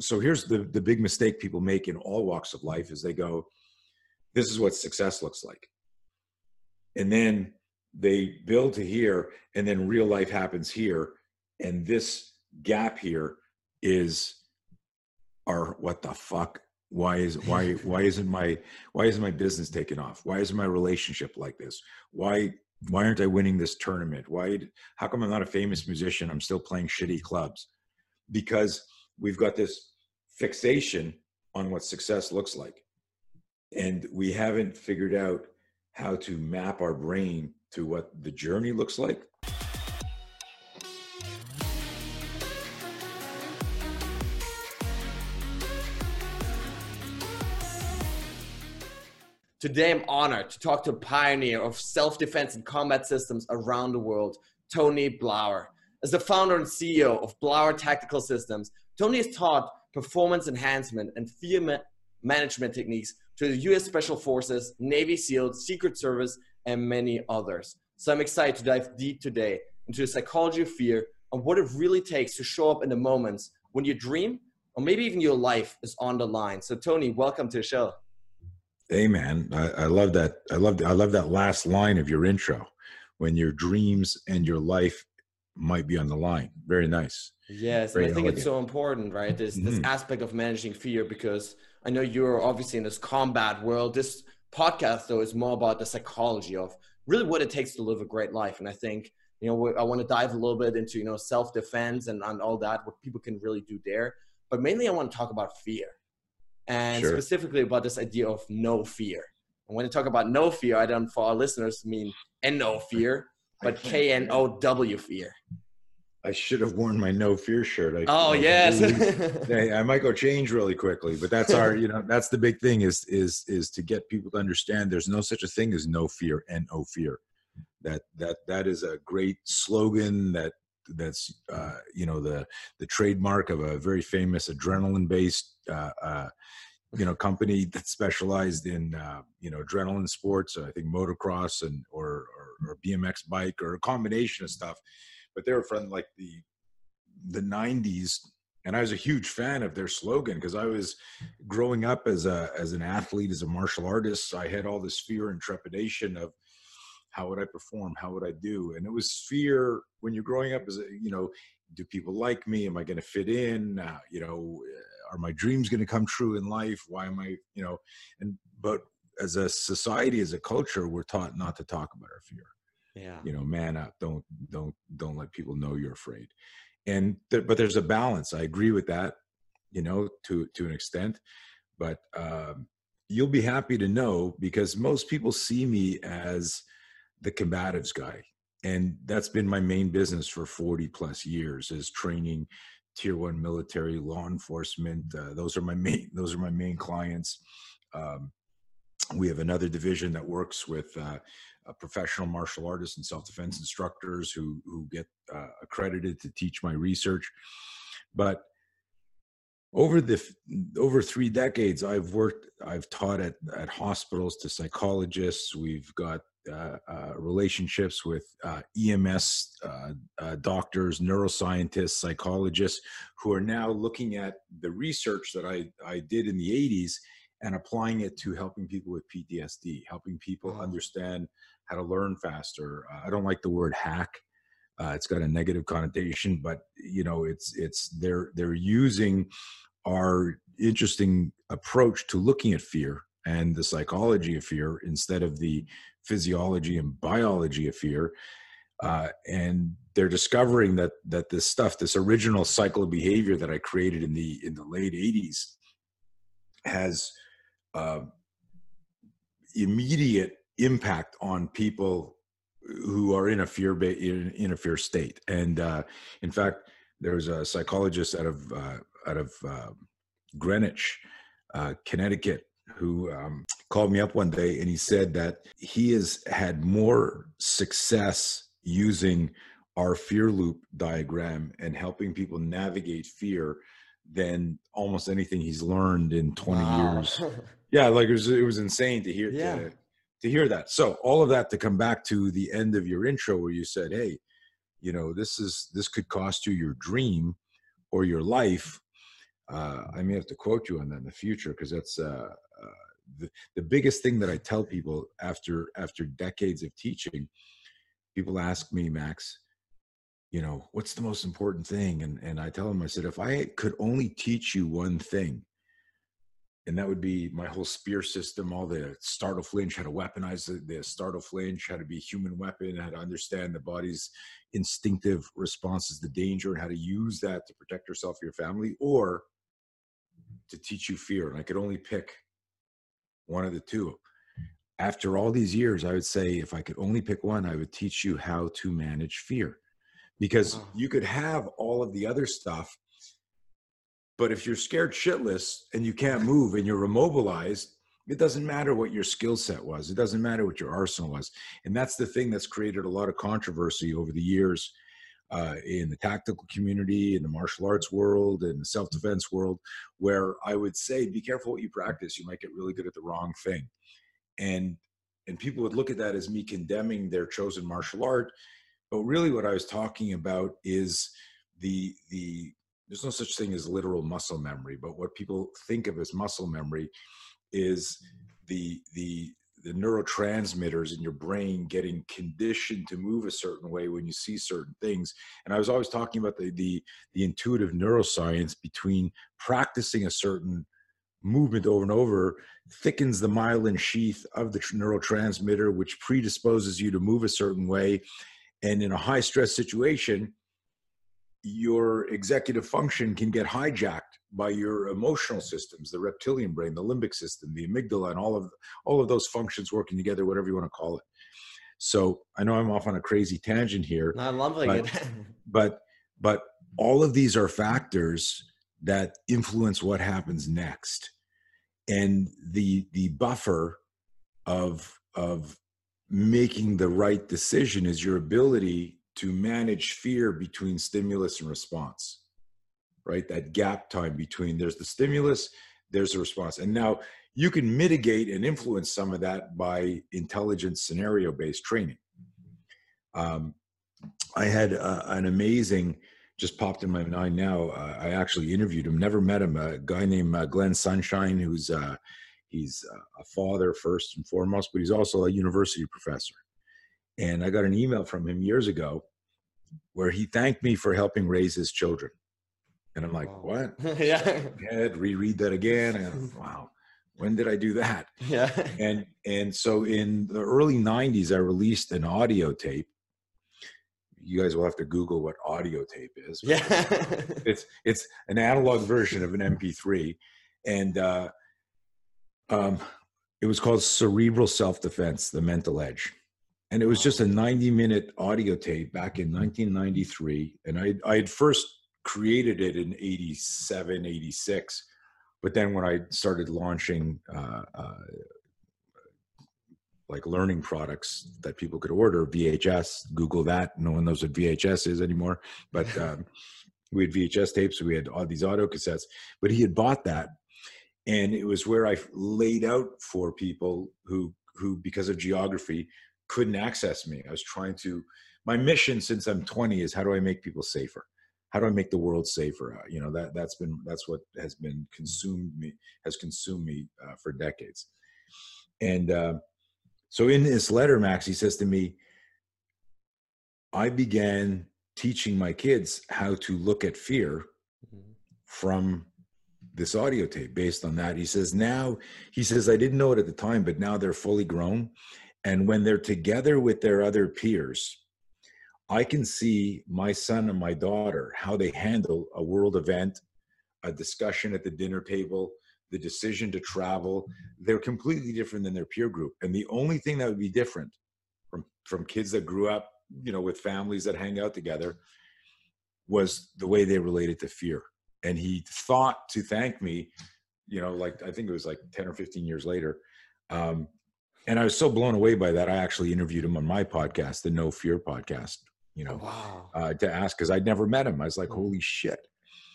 so here's the the big mistake people make in all walks of life is they go this is what success looks like. And then they build to here and then real life happens here and this gap here is our what the fuck? Why is why why isn't my why isn't my business taking off? Why isn't my relationship like this? Why why aren't i winning this tournament? Why how come i'm not a famous musician? I'm still playing shitty clubs. Because we've got this fixation on what success looks like and we haven't figured out how to map our brain to what the journey looks like Today, I'm honored to talk to a pioneer of self defense and combat systems around the world, Tony Blauer. As the founder and CEO of Blauer Tactical Systems, Tony has taught performance enhancement and fear ma- management techniques to the US Special Forces, Navy SEALs, Secret Service, and many others. So I'm excited to dive deep today into the psychology of fear and what it really takes to show up in the moments when your dream or maybe even your life is on the line. So, Tony, welcome to the show. Hey man, I, I love that. I love I love that last line of your intro, when your dreams and your life might be on the line. Very nice. Yes, Very and I think elegant. it's so important, right? This mm-hmm. this aspect of managing fear because I know you're obviously in this combat world. This podcast though is more about the psychology of really what it takes to live a great life, and I think you know I want to dive a little bit into you know self defense and, and all that what people can really do there. But mainly, I want to talk about fear and sure. specifically about this idea of no fear. And when I talk about no fear, I don't, for our listeners, mean and N-O fear, but K-N-O-W fear. I should have worn my no fear shirt. I, oh yes. I might go change really quickly, but that's our, you know, that's the big thing is is is to get people to understand there's no such a thing as no fear and no fear. That that that is a great slogan that that's uh, you know the the trademark of a very famous adrenaline based uh, uh, you know company that specialized in uh, you know adrenaline sports i think motocross and or, or, or bmx bike or a combination of stuff. But they were from like the the 90s and i was a huge fan of their slogan because i was growing up as a as an athlete as a martial artist i had all this fear and trepidation of how would i perform? How would i do? And it was fear when you're growing up as a you know do people like me? Am i going to fit in? Uh, you know are my dreams going to come true in life? Why am i you know and but as a society as a culture we're taught not to talk about our fear. Yeah. You know man up don't don't don't let people know you're afraid. And th- but there's a balance. I agree with that you know to to an extent but um, you'll be happy to know because most people see me as the combatives guy and that's been my main business for 40 plus years is training tier one military law enforcement uh, those are my main those are my main clients. Um, we have another division that works with uh, professional martial artists and self-defense instructors who who get uh, accredited to teach my research. But over the over three decades i've worked i've taught at at hospitals to psychologists. We've got uh, uh, relationships with uh, EMS uh, uh, doctors, neuroscientists, psychologists who are now looking at the research that I, I did in the 80s and applying it to helping people with PTSD, helping people oh. understand how to learn faster. I don't like the word hack. it's got a negative connotation, but you know, it's it's they're they're using our interesting approach to looking at fear and the psychology of fear instead of the physiology and biology of fear uh, and they're discovering that that this stuff this original cycle of behavior that i created in the in the late 80s has uh, immediate impact on people who are in a fear in, in a fear state. And uh, in fact there's a psychologist out of uh, out of uh, greenwich uh, connecticut who um, called me up one day and he said that he has had more success using our fear loop diagram and helping people navigate fear than almost anything he's learned in 20 wow. years. yeah, like it was, it was insane to hear yeah. to, to hear that. So all of that to come back to the end of your intro where you said, "Hey, you know, this is this could cost you your dream or your life." uh, I may have to quote you on that in the future because that's uh, uh, the, the biggest thing that I tell people after after decades of teaching. People ask me, Max, you know, what's the most important thing? And and I tell them, I said, if I could only teach you one thing, and that would be my whole spear system, all the startle flinch, how to weaponize the, the startle flinch, how to be a human weapon, how to understand the body's instinctive responses to danger, and how to use that to protect yourself your family, or to teach you fear. And I could only pick one of the two. After all these years, I would say if I could only pick one, I would teach you how to manage fear. Because you could have all of the other stuff but if you're scared shitless and you can't move and you're immobilized, it doesn't matter what your skill set was. It doesn't matter what your arsenal was. And that's the thing that's created a lot of controversy over the years uh, in the tactical community, in the martial arts world, in the self defense world, where I would say, be careful what you practice. You might get really good at the wrong thing. And and people would look at that as me condemning their chosen martial art. But really what I was talking about is the the there's no such thing as literal muscle memory, but what people think of as muscle memory is the the the neurotransmitters in your brain getting conditioned to move a certain way when you see certain things. And I was always talking about the the, the intuitive neuroscience between practicing a certain movement over and over thickens the myelin sheath of the neurotransmitter, which predisposes you to move a certain way. And in a high stress situation, your executive function can get hijacked by your emotional systems the reptilian brain the limbic system the amygdala and all of all of those functions working together whatever you want to call it. So i know i'm off on a crazy tangent here i love but, it. but but all of these are factors that influence what happens next. And the the buffer of of making the right decision is your ability to manage fear between stimulus and response right? That gap time between there's the stimulus there's a response. And now you can mitigate and influence some of that by intelligent scenario based training. Um, i had uh, an amazing just popped in my mind now uh, i actually interviewed him never met him a guy named uh, glenn sunshine who's uh, he's a father first and foremost but he's also a university professor. And I got an email from him years ago where he thanked me for helping raise his children. And I'm like, wow. what? yeah. Had reread that again. And wow, when did I do that? Yeah. And and so in the early 90s, I released an audio tape. You guys will have to Google what audio tape is. Yeah. it's it's an analog version of an MP3. And uh, um, it was called Cerebral Self Defense, the Mental Edge and it was just a 90 minute audio tape back in 1993 and i i had first created it in 87 86 but then when i started launching uh, uh, like learning products that people could order vhs google that no one knows what vhs is anymore but um, we had vhs tapes we had all these audio cassettes but he had bought that and it was where i laid out for people who who because of geography couldn't access me. I was trying to, my mission since I'm 20 is how do I make people safer? How do I make the world safer? Uh, you know, that, that's been, that's what has been consumed me, has consumed me uh, for decades. And uh, so in this letter, Max, he says to me, I began teaching my kids how to look at fear mm-hmm. from this audio tape based on that. He says, now, he says, I didn't know it at the time, but now they're fully grown and when they're together with their other peers, I can see my son and my daughter, how they handle a world event, a discussion at the dinner table, the decision to travel. They're completely different than their peer group. And the only thing that would be different from, from kids that grew up, you know, with families that hang out together was the way they related to fear. And he thought to thank me, you know, like I think it was like 10 or 15 years later. Um, and I was so blown away by that. I actually interviewed him on my podcast, the No Fear podcast. You know, oh, wow. uh, to ask because I'd never met him. I was like, holy shit,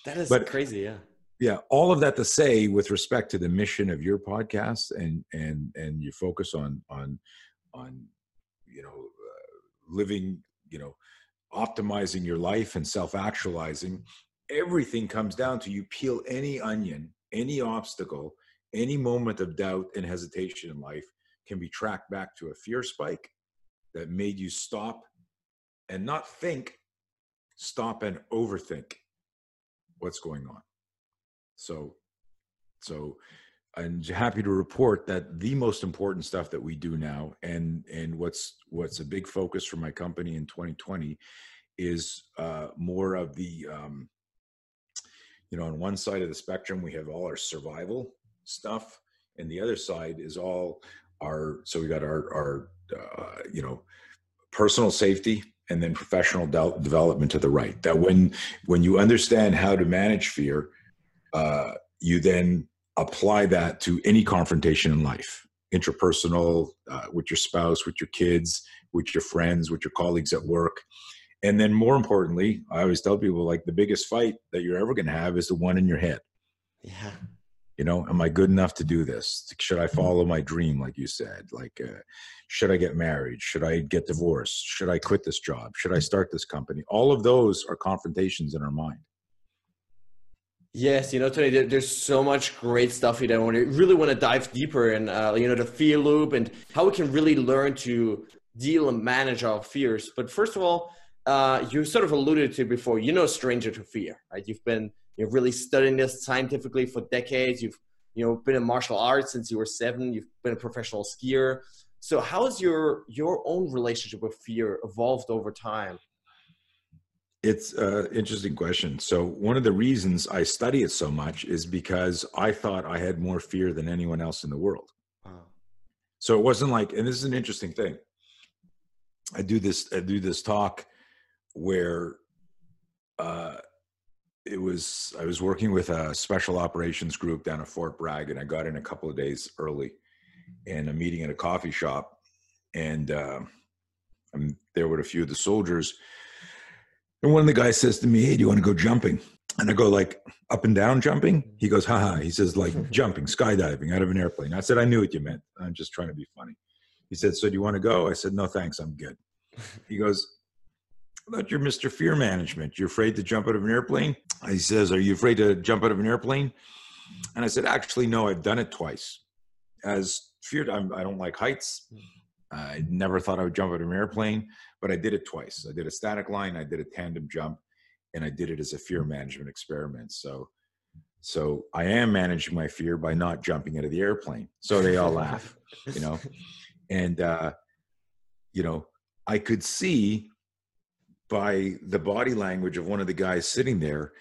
that is but, crazy. Yeah, yeah. All of that to say, with respect to the mission of your podcast and and and your focus on on on you know uh, living, you know, optimizing your life and self actualizing. everything comes down to you peel any onion, any obstacle, any moment of doubt and hesitation in life can be tracked back to a fear spike that made you stop and not think, stop and overthink what's going on. So, so I'm happy to report that the most important stuff that we do now, and and what's what's a big focus for my company in 2020, is uh, more of the, um, you know, on one side of the spectrum we have all our survival stuff, and the other side is all our. So we got our our uh, you know personal safety and then professional de- development to the right. That when when you understand how to manage fear, uh, you then apply that to any confrontation in life, interpersonal, uh, with your spouse, with your kids, with your friends, with your colleagues at work. And then more importantly, I always tell people like the biggest fight that you're ever going to have is the one in your head. Yeah you know am i good enough to do this? Should i follow my dream like you said? Like uh, should i get married? Should i get divorced? Should i quit this job? Should i start this company? All of those are confrontations in our mind. Yes you know tony there, there's so much great stuff here that i want to really want to dive deeper in uh, you know the fear loop and how we can really learn to deal and manage our fears. But first of all uh, you sort of alluded to before you know, stranger to fear right? You've been You've really studying this scientifically for decades. You've you know been in martial arts since you were seven. You've been a professional skier. So how has your your own relationship with fear evolved over time? It's an interesting question. So one of the reasons I study it so much is because I thought I had more fear than anyone else in the world. Wow. So it wasn't like, and this is an interesting thing. I do this, I do this talk where uh, it was I was working with a special operations group down at Fort Bragg, and I got in a couple of days early, and a meeting at a coffee shop, and uh, I'm there with a few of the soldiers, and one of the guys says to me, "Hey, do you want to go jumping?" And I go like up and down jumping. He goes, "Haha." He says like jumping, skydiving out of an airplane. I said, "I knew what you meant. I'm just trying to be funny." He said, "So do you want to go?" I said, "No, thanks. I'm good." He goes, thought you're Mr. Fear Management. You're afraid to jump out of an airplane? He says, Are you afraid to jump out of an airplane? And I said, Actually, no, I've done it twice. As feared, I'm, I do not like heights. I never thought I would jump out of an airplane, but I did it twice. I did a static line, I did a tandem jump, and I did it as a fear management experiment. So, so I am managing my fear by not jumping out of the airplane. So they all laugh, you know, and uh, you know, I could see by the body language of one of the guys sitting there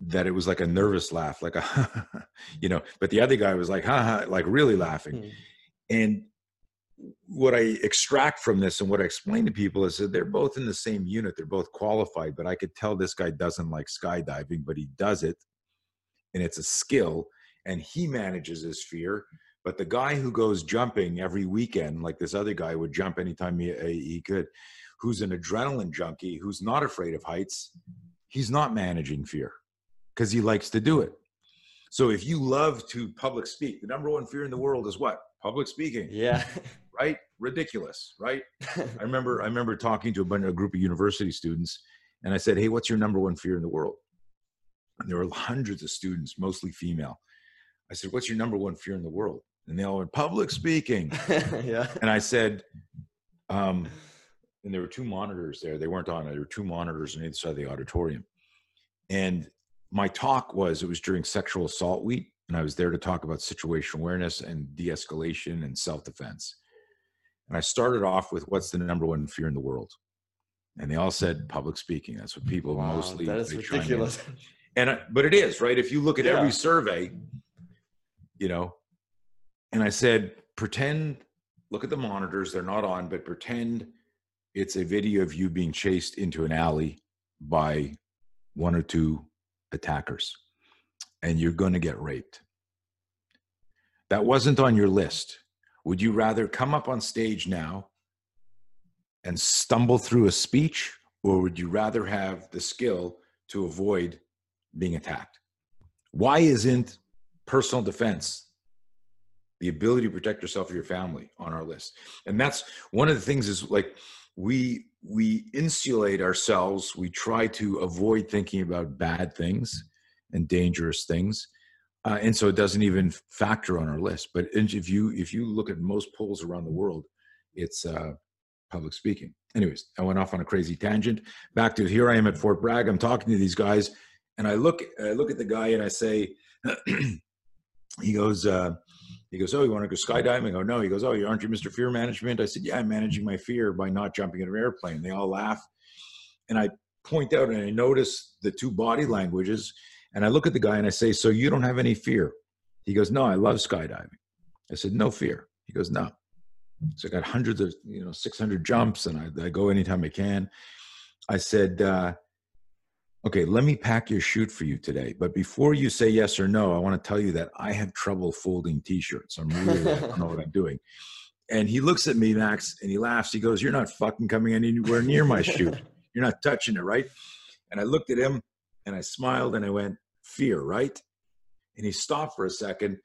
that it was like a nervous laugh, like a, you know, but the other guy was like, ha ha, like really laughing. Mm. And what I extract from this and what I explain to people is that they're both in the same unit. They're both qualified, but I could tell this guy doesn't like skydiving, but he does it. And it's a skill and he manages his fear. But the guy who goes jumping every weekend, like this other guy would jump anytime he, he could, who's an adrenaline junkie, who's not afraid of heights, he's not managing fear because he likes to do it. So if you love to public speak, the number one fear in the world is what? Public speaking. Yeah. right? Ridiculous, right? I remember I remember talking to a, bunch, of a group of university students and I said, "Hey, what's your number one fear in the world?" And there were hundreds of students, mostly female. I said, "What's your number one fear in the world?" And they all went, "Public speaking." yeah. And I said, um, and there were two monitors there. They weren't on. There were two monitors on either side of the auditorium. And my talk was it was during sexual assault week, and I was there to talk about situational awareness and de-escalation and self-defense. And I started off with what's the number one fear in the world, and they all said public speaking. That's what people wow, mostly. That is ridiculous. And I, but it is right. If you look at yeah. every survey, you know, and I said pretend look at the monitors; they're not on, but pretend it's a video of you being chased into an alley by one or two attackers and you're going to get raped. That wasn't on your list. Would you rather come up on stage now and stumble through a speech, or would you rather have the skill to avoid being attacked? Why isn't personal defense, the ability to protect yourself or your family, on our list? And that's one of the things is like we we insulate ourselves. We try to avoid thinking about bad things and dangerous things uh, and so it doesn't even factor on our list. But if you if you look at most polls around the world it's uh, public speaking. Anyways i went off on a crazy tangent. Back to here i am at fort bragg. I'm talking to these guys and i look i look at the guy and i say he goes uh, he goes, Oh, you want to go skydiving? I go, No. He goes, Oh, aren't you Mr. Fear Management? I said, Yeah, I'm managing my fear by not jumping in an airplane. They all laugh. And I point out and I notice the two body languages. And I look at the guy and I say, So you don't have any fear? He goes, No, I love skydiving. I said, No fear. He goes, No. So I got hundreds of, you know, 600 jumps and I, I go anytime I can. I said, uh, Okay, let me pack your chute for you today. But before you say yes or no, I want to tell you that I have trouble folding t-shirts. I'm really I don't know what I'm doing. And he looks at me, Max, and he laughs. He goes, You're not fucking coming anywhere near my chute. You're not touching it, right? And I looked at him and I smiled and I went, Fear, right? And he stopped for a second.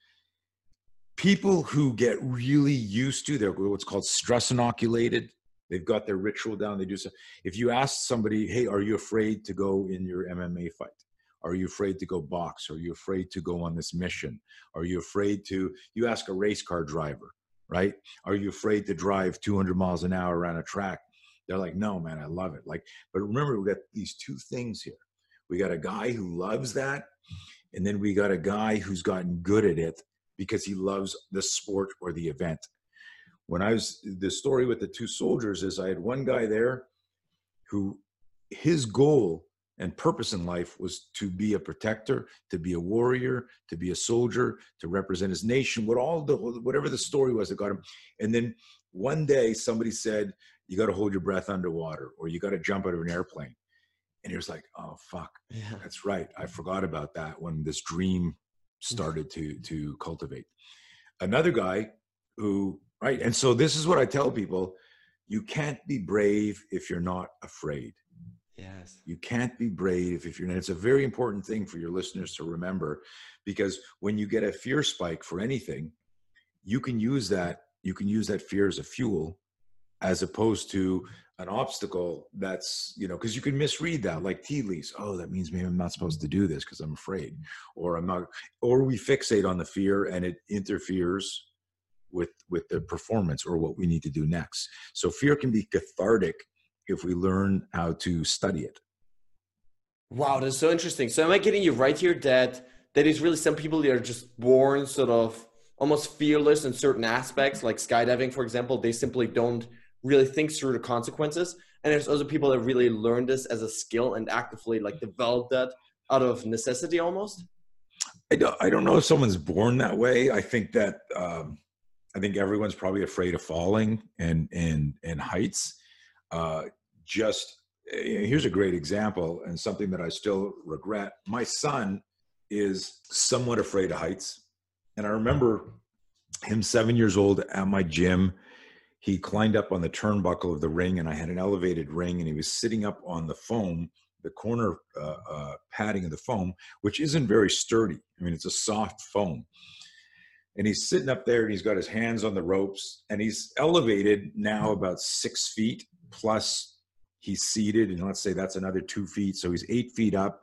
People who get really used to, they're what's called stress inoculated. They've got their ritual down. They do so. If you ask somebody, hey, are you afraid to go in your MMA fight? Are you afraid to go box? Are you afraid to go on this mission? Are you afraid to, you ask a race car driver, right? Are you afraid to drive 200 miles an hour around a track? They're like, no, man, I love it. Like, but remember, we got these two things here. We got a guy who loves that, and then we got a guy who's gotten good at it because he loves the sport or the event when I was the story with the two soldiers is I had one guy there who his goal and purpose in life was to be a protector, to be a warrior, to be a soldier, to represent his nation, what all the whatever the story was that got him. And then one day somebody said, You got to hold your breath underwater or you got to jump out of an airplane. And he was like, Oh fuck. Yeah. That's right. I forgot about that when this dream started to to cultivate. Another guy who right? And so this is what i tell people you can't be brave if you're not afraid. Yes. You can't be brave if you're not it's a very important thing for your listeners to remember because when you get a fear spike for anything you can use that you can use that fear as a fuel as opposed to an obstacle that's you know because you can misread that like tea leaves. Oh that means maybe i'm not supposed to do this because i'm afraid or i'm not or we fixate on the fear and it interferes with with the performance or what we need to do next. So fear can be cathartic if we learn how to study it. Wow that's so interesting. So am i getting you right here that that is really some people that are just born sort of almost fearless in certain aspects like skydiving for example they simply don't really think through the consequences. And there's other people that really learn this as a skill and actively like develop that out of necessity almost? I don't, I don't know if someone's born that way. I think that um, I think everyone's probably afraid of falling and and and heights. Uh, just eh, here's a great example and something that I still regret. My son is somewhat afraid of heights, and I remember him seven years old at my gym. He climbed up on the turnbuckle of the ring, and I had an elevated ring, and he was sitting up on the foam, the corner uh, uh, padding of the foam, which isn't very sturdy. I mean, it's a soft foam and he's sitting up there and he's got his hands on the ropes and he's elevated now about six feet plus. He's seated and let's say that's another two feet so he's eight feet up.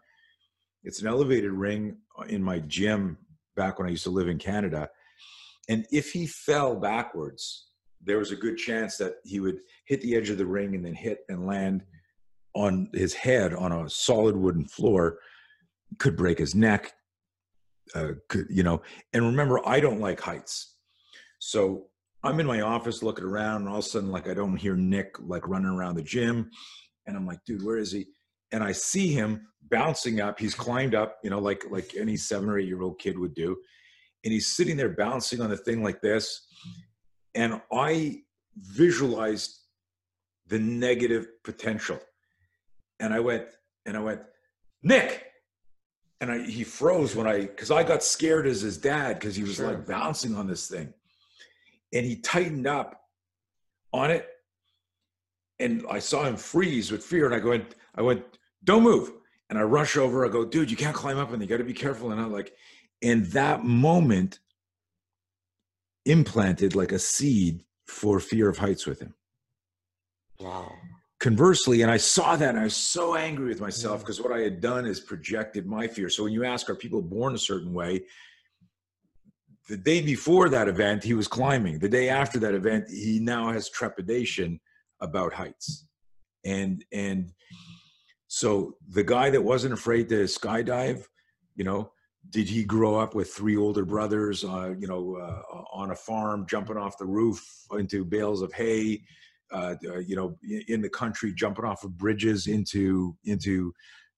It's an elevated ring in my gym back when i used to live in canada. And if he fell backwards there was a good chance that he would hit the edge of the ring and then hit and land on his head on a solid wooden floor could break his neck uh, you know, and remember, I don't like heights. So I'm in my office looking around, and all of a sudden, like I don't hear Nick like running around the gym, and I'm like, dude, where is he? And I see him bouncing up. He's climbed up, you know, like like any seven or eight year old kid would do, and he's sitting there bouncing on the thing like this, and I visualized the negative potential, and I went, and I went, Nick, and I, he froze when I, because I got scared as his dad because he was sure. like bouncing on this thing, and he tightened up on it, and I saw him freeze with fear, and I go, I went, don't move, and I rush over, I go, dude, you can't climb up, and you got to be careful, and I'm like, and that moment implanted like a seed for fear of heights with him. Wow. Conversely, and I saw that and I was so angry with myself because what I had done is projected my fear. So when you ask, are people born a certain way? The day before that event, he was climbing. The day after that event, he now has trepidation about heights. And and so the guy that wasn't afraid to skydive, you know, did he grow up with three older brothers, uh, you know, uh, on a farm, jumping off the roof into bales of hay, uh, uh you know, in the country, jumping off of bridges into into,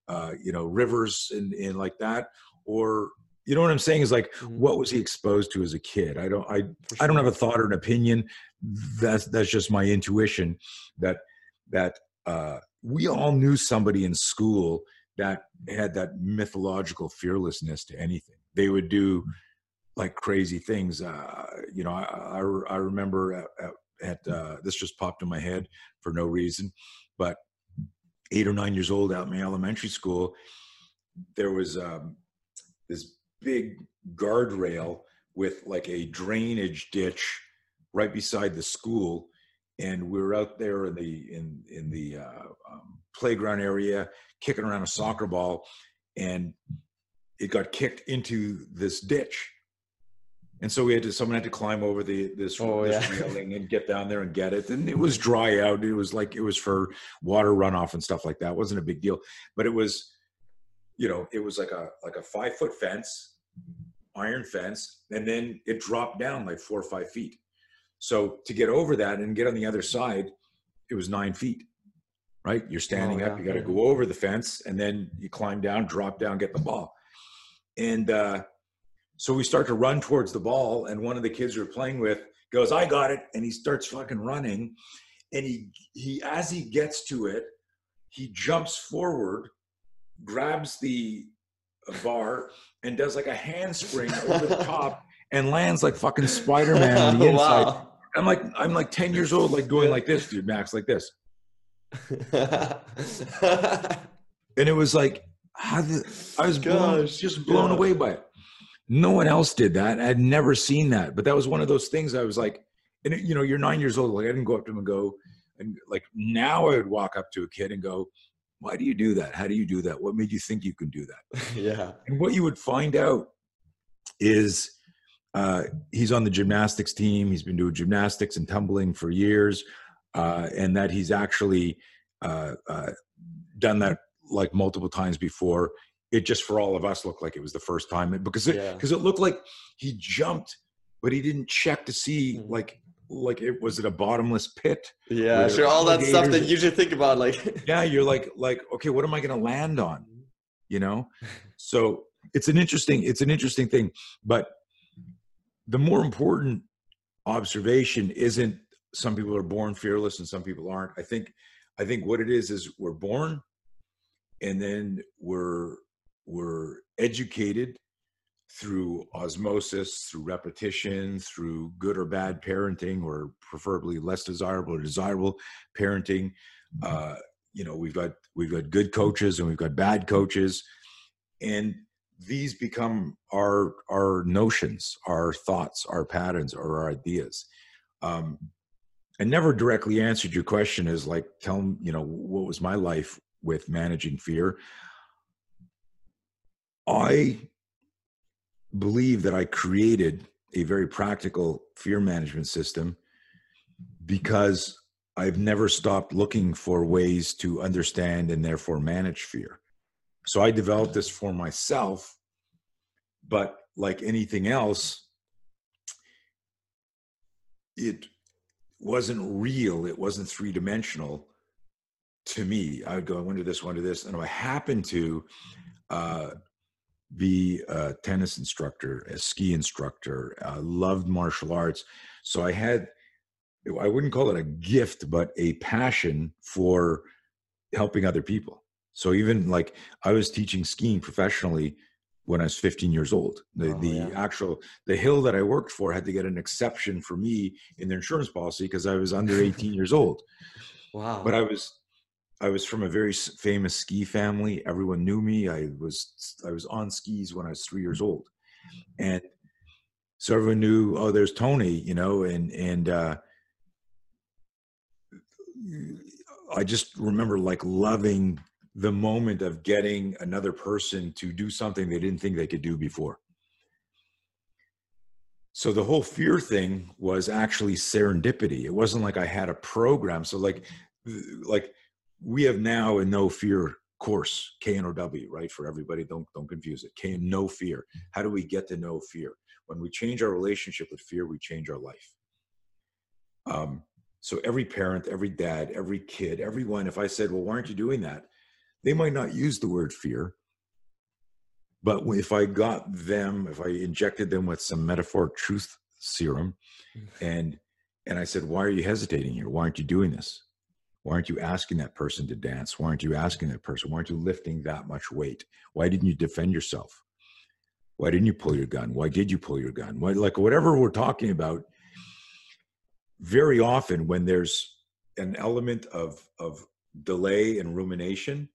uh, you know, rivers and, and like that, or you know what I'm saying is like, mm-hmm. what was he exposed to as a kid? I don't, I, sure. I don't have a thought or an opinion. That's that's just my intuition that that uh, we all knew somebody in school that had that mythological fearlessness to anything. They would do like crazy things. Uh, you know, I, I, I remember at, at, at uh, this just popped in my head for no reason, but eight or nine years old out in my elementary school, there was um, this big guardrail with like a drainage ditch right beside the school and we were out there in the in in the uh, um, playground area kicking around a soccer ball and it got kicked into this ditch and so we had to someone had to climb over the this, oh, this yeah. railing and get down there and get it and it was dry out it was like it was for water runoff and stuff like that it wasn't a big deal but it was you know it was like a like a five foot fence iron fence and then it dropped down like four or five feet so to get over that and get on the other side, it was nine feet, right? You're standing oh, yeah. up, you got to go over the fence and then you climb down, drop down, get the ball. And uh, so we start to run towards the ball, and one of the kids we are playing with goes, I got it. And he starts fucking running. And he, he, as he gets to it, he jumps forward, grabs the uh, bar, and does like a handspring over the top and lands like fucking Spider Man on the inside. wow. I'm like I'm like 10 years old, like going like this, dude, Max, like this. and it was like how the, I was blown, just blown away by it. No one else did that. I'd never seen that, but that was one of those things. I was like, and it, you know, you're nine years old. Like I didn't go up to him and go, and like now I would walk up to a kid and go, "Why do you do that? How do you do that? What made you think you can do that?" yeah. And what you would find out is uh, he's on the gymnastics team. He's been doing gymnastics and tumbling for years, uh, and that he's actually uh, uh, done that like multiple times before. It just for all of us looked like it was the first time because it because yeah. it looked like he jumped, but he didn't check to see mm-hmm. like like it was it a bottomless pit. Yeah, sure. All that stuff that you should think about, like yeah, you're like like okay, what am I going to land on? You know, so it's an interesting it's an interesting thing, but the more important observation isn't some people are born fearless and some people aren't. I think I think what it is is we're born and then we're we're educated through osmosis, through repetition, through good or bad parenting, or preferably less desirable or desirable parenting. Uh, you know, we've got we've got good coaches and we've got bad coaches, and these become our our notions, our thoughts, our patterns, or our ideas. Um, I never directly answered your question Is like, tell them, you know, what was my life with managing fear? I believe that I created a very practical fear management system because I've never stopped looking for ways to understand and therefore manage fear. So I developed this for myself, but like anything else, it wasn't real. It wasn't three dimensional to me. I would go, I wonder this, wonder this. And I happened to uh, be a tennis instructor, a ski instructor, uh, loved martial arts. So I had, I wouldn't call it a gift, but a passion for helping other people. So even like I was teaching skiing professionally when I was 15 years old. The, oh, the yeah. actual the hill that I worked for had to get an exception for me in their insurance policy because I was under 18 years old. Wow. But I was I was from a very famous ski family. Everyone knew me. I was I was on skis when I was 3 years old. And so everyone knew, oh, there's Tony, you know, and and uh I just remember like loving the moment of getting another person to do something they didn't think they could do before. So the whole fear thing was actually serendipity. It wasn't like I had a program. So like like we have now a no fear course, K N O W, right? For everybody, don't don't confuse it. K no fear. How do we get to no fear? When we change our relationship with fear, we change our life. Um, so every parent, every dad, every kid, everyone, if I said, well, why aren't you doing that? They might not use the word fear. But if I got them, if I injected them with some metaphoric truth serum mm. and and I said, why are you hesitating here? Why aren't you doing this? Why aren't you asking that person to dance? Why aren't you asking that person? Why aren't you lifting that much weight? Why didn't you defend yourself? Why didn't you pull your gun? Why did you pull your gun? Why, like whatever we're talking about, very often when there's an element of of delay and rumination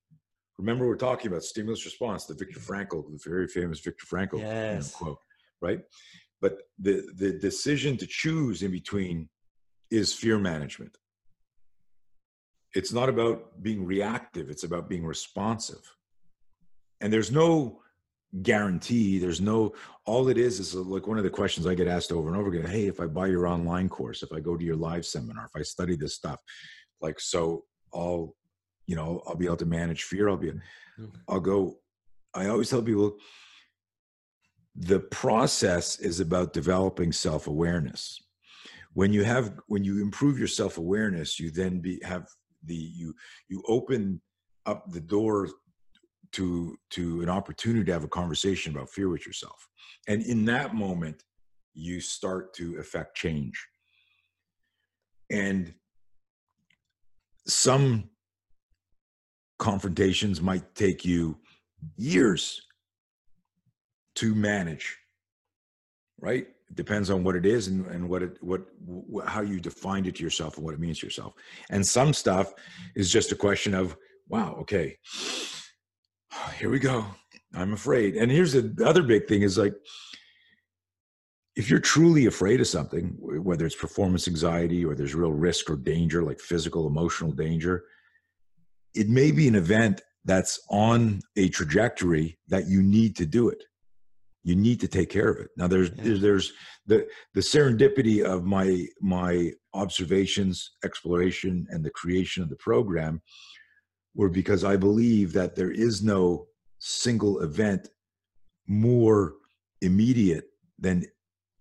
remember we're talking about stimulus response the viktor mm-hmm. frankl the very famous viktor frankl yes. quote right but the the decision to choose in between is fear management it's not about being reactive it's about being responsive. And there's no guarantee there's no all it is is like one of the questions i get asked over and over again hey if i buy your online course if i go to your live seminar if i study this stuff like so i'll you know i'll be able to manage fear i'll be hmm. i'll go i always tell people the process is about developing self-awareness. When you have when you improve your self-awareness you then be have the you you open up the door to to an opportunity to have a conversation about fear with yourself. And in that moment you start to affect change. And some confrontations might take you years to manage right depends on what it is and, and what it what, what how you defined it to yourself and what it means to yourself and some stuff is just a question of wow okay here we go. I'm afraid. And here's the other big thing is like, if you're truly afraid of something, whether it's performance anxiety or there's real risk or danger, like physical, emotional danger, it may be an event that's on a trajectory that you need to do it. You need to take care of it. Now, there's yeah. there's, there's the the serendipity of my my observations, exploration, and the creation of the program were because I believe that there is no single event more immediate than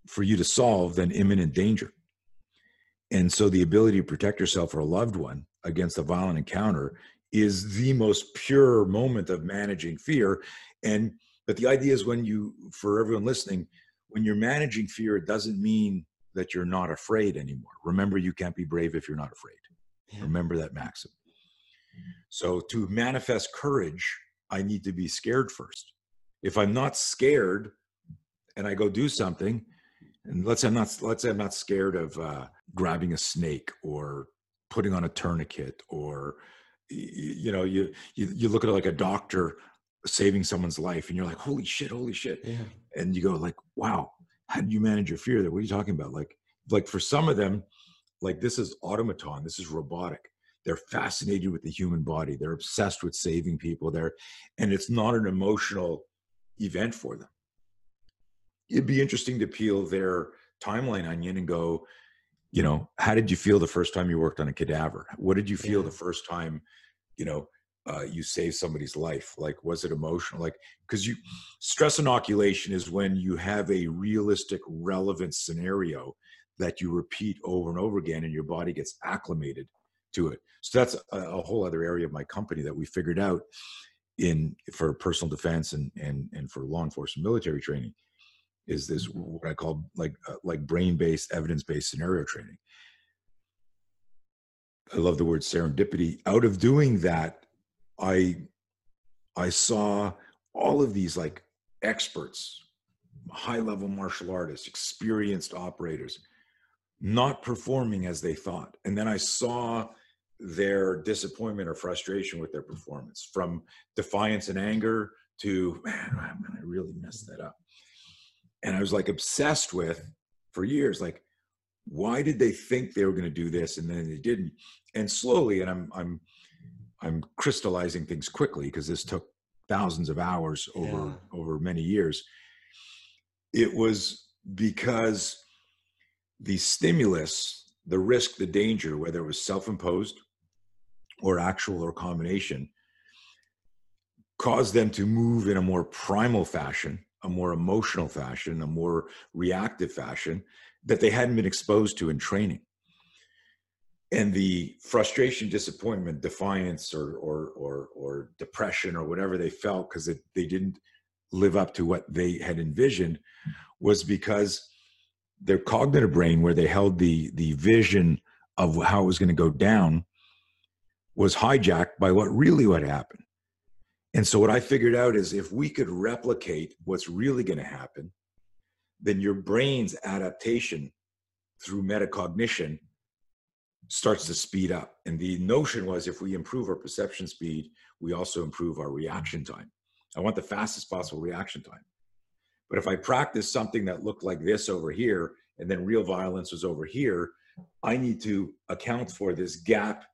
for you to solve than imminent danger. And so the ability to protect yourself or a loved one against a violent encounter is the most pure moment of managing fear. And but the idea is when you, for everyone listening, when you're managing fear, it doesn't mean that you're not afraid anymore. Remember, you can't be brave if you're not afraid. Yeah. Remember that maxim. So to manifest courage, I need to be scared first. If I'm not scared and I go do something, and let's say I'm not let's say I'm not scared of uh, grabbing a snake or putting on a tourniquet or you know you, you you look at it like a doctor saving someone's life and you're like holy shit holy shit. Yeah. and you go like wow how do you manage your fear there? What are you talking about? Like like for some of them like this is automaton this is robotic. They're fascinated with the human body. They're obsessed with saving people there and it's not an emotional event for them. It'd be interesting to peel their timeline onion and go you know how did you feel the first time you worked on a cadaver? What did you feel yeah. the first time you know uh, you save somebody's life like was it emotional like because you stress inoculation is when you have a realistic relevant scenario that you repeat over and over again and your body gets acclimated to it. So that's a, a, whole other area of my company that we figured out in for personal defense and and and for law enforcement military training is this mm-hmm. what I call like uh, like brain based evidence based scenario training. I love the word serendipity. Out of doing that, I I saw all of these like experts, high level martial artists, experienced operators, not performing as they thought. And then I saw their disappointment or frustration with their performance from defiance and anger to man i really messed that up and i was like obsessed with for years like why did they think they were going to do this and then they didn't? And slowly, and I'm I'm I'm crystallizing things quickly because this took thousands of hours over yeah. over many years. It was because the stimulus, the risk, the danger, whether it was self-imposed or actual or combination, caused them to move in a more primal fashion, a more emotional fashion, a more reactive fashion that they hadn't been exposed to in training. And the frustration, disappointment, defiance, or or or, or depression, or whatever they felt because they didn't live up to what they had envisioned, was because their cognitive brain, where they held the the vision of how it was going to go down, was hijacked by what really would happen. And so what I figured out is if we could replicate what's really going to happen, then your brain's adaptation through metacognition starts to speed up. And the notion was if we improve our perception speed, we also improve our reaction time. I want the fastest possible reaction time. But if I practice something that looked like this over here, and then real violence was over here, I need to account for this gap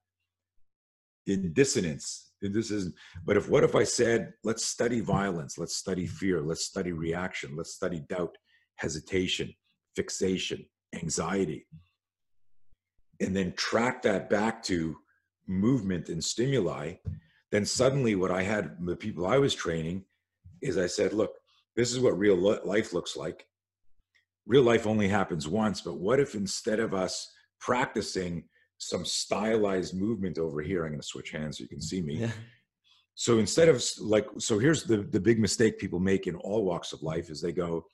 in dissonance this is but if what if i said let's study violence let's study fear let's study reaction let's study doubt hesitation fixation anxiety and then track that back to movement and stimuli then suddenly what i had the people i was training is i said look this is what real life looks like real life only happens once but what if instead of us practicing some stylized movement over here. I'm going to switch hands so you can see me. Yeah. So instead of like, so here's the the big mistake people make in all walks of life is they go,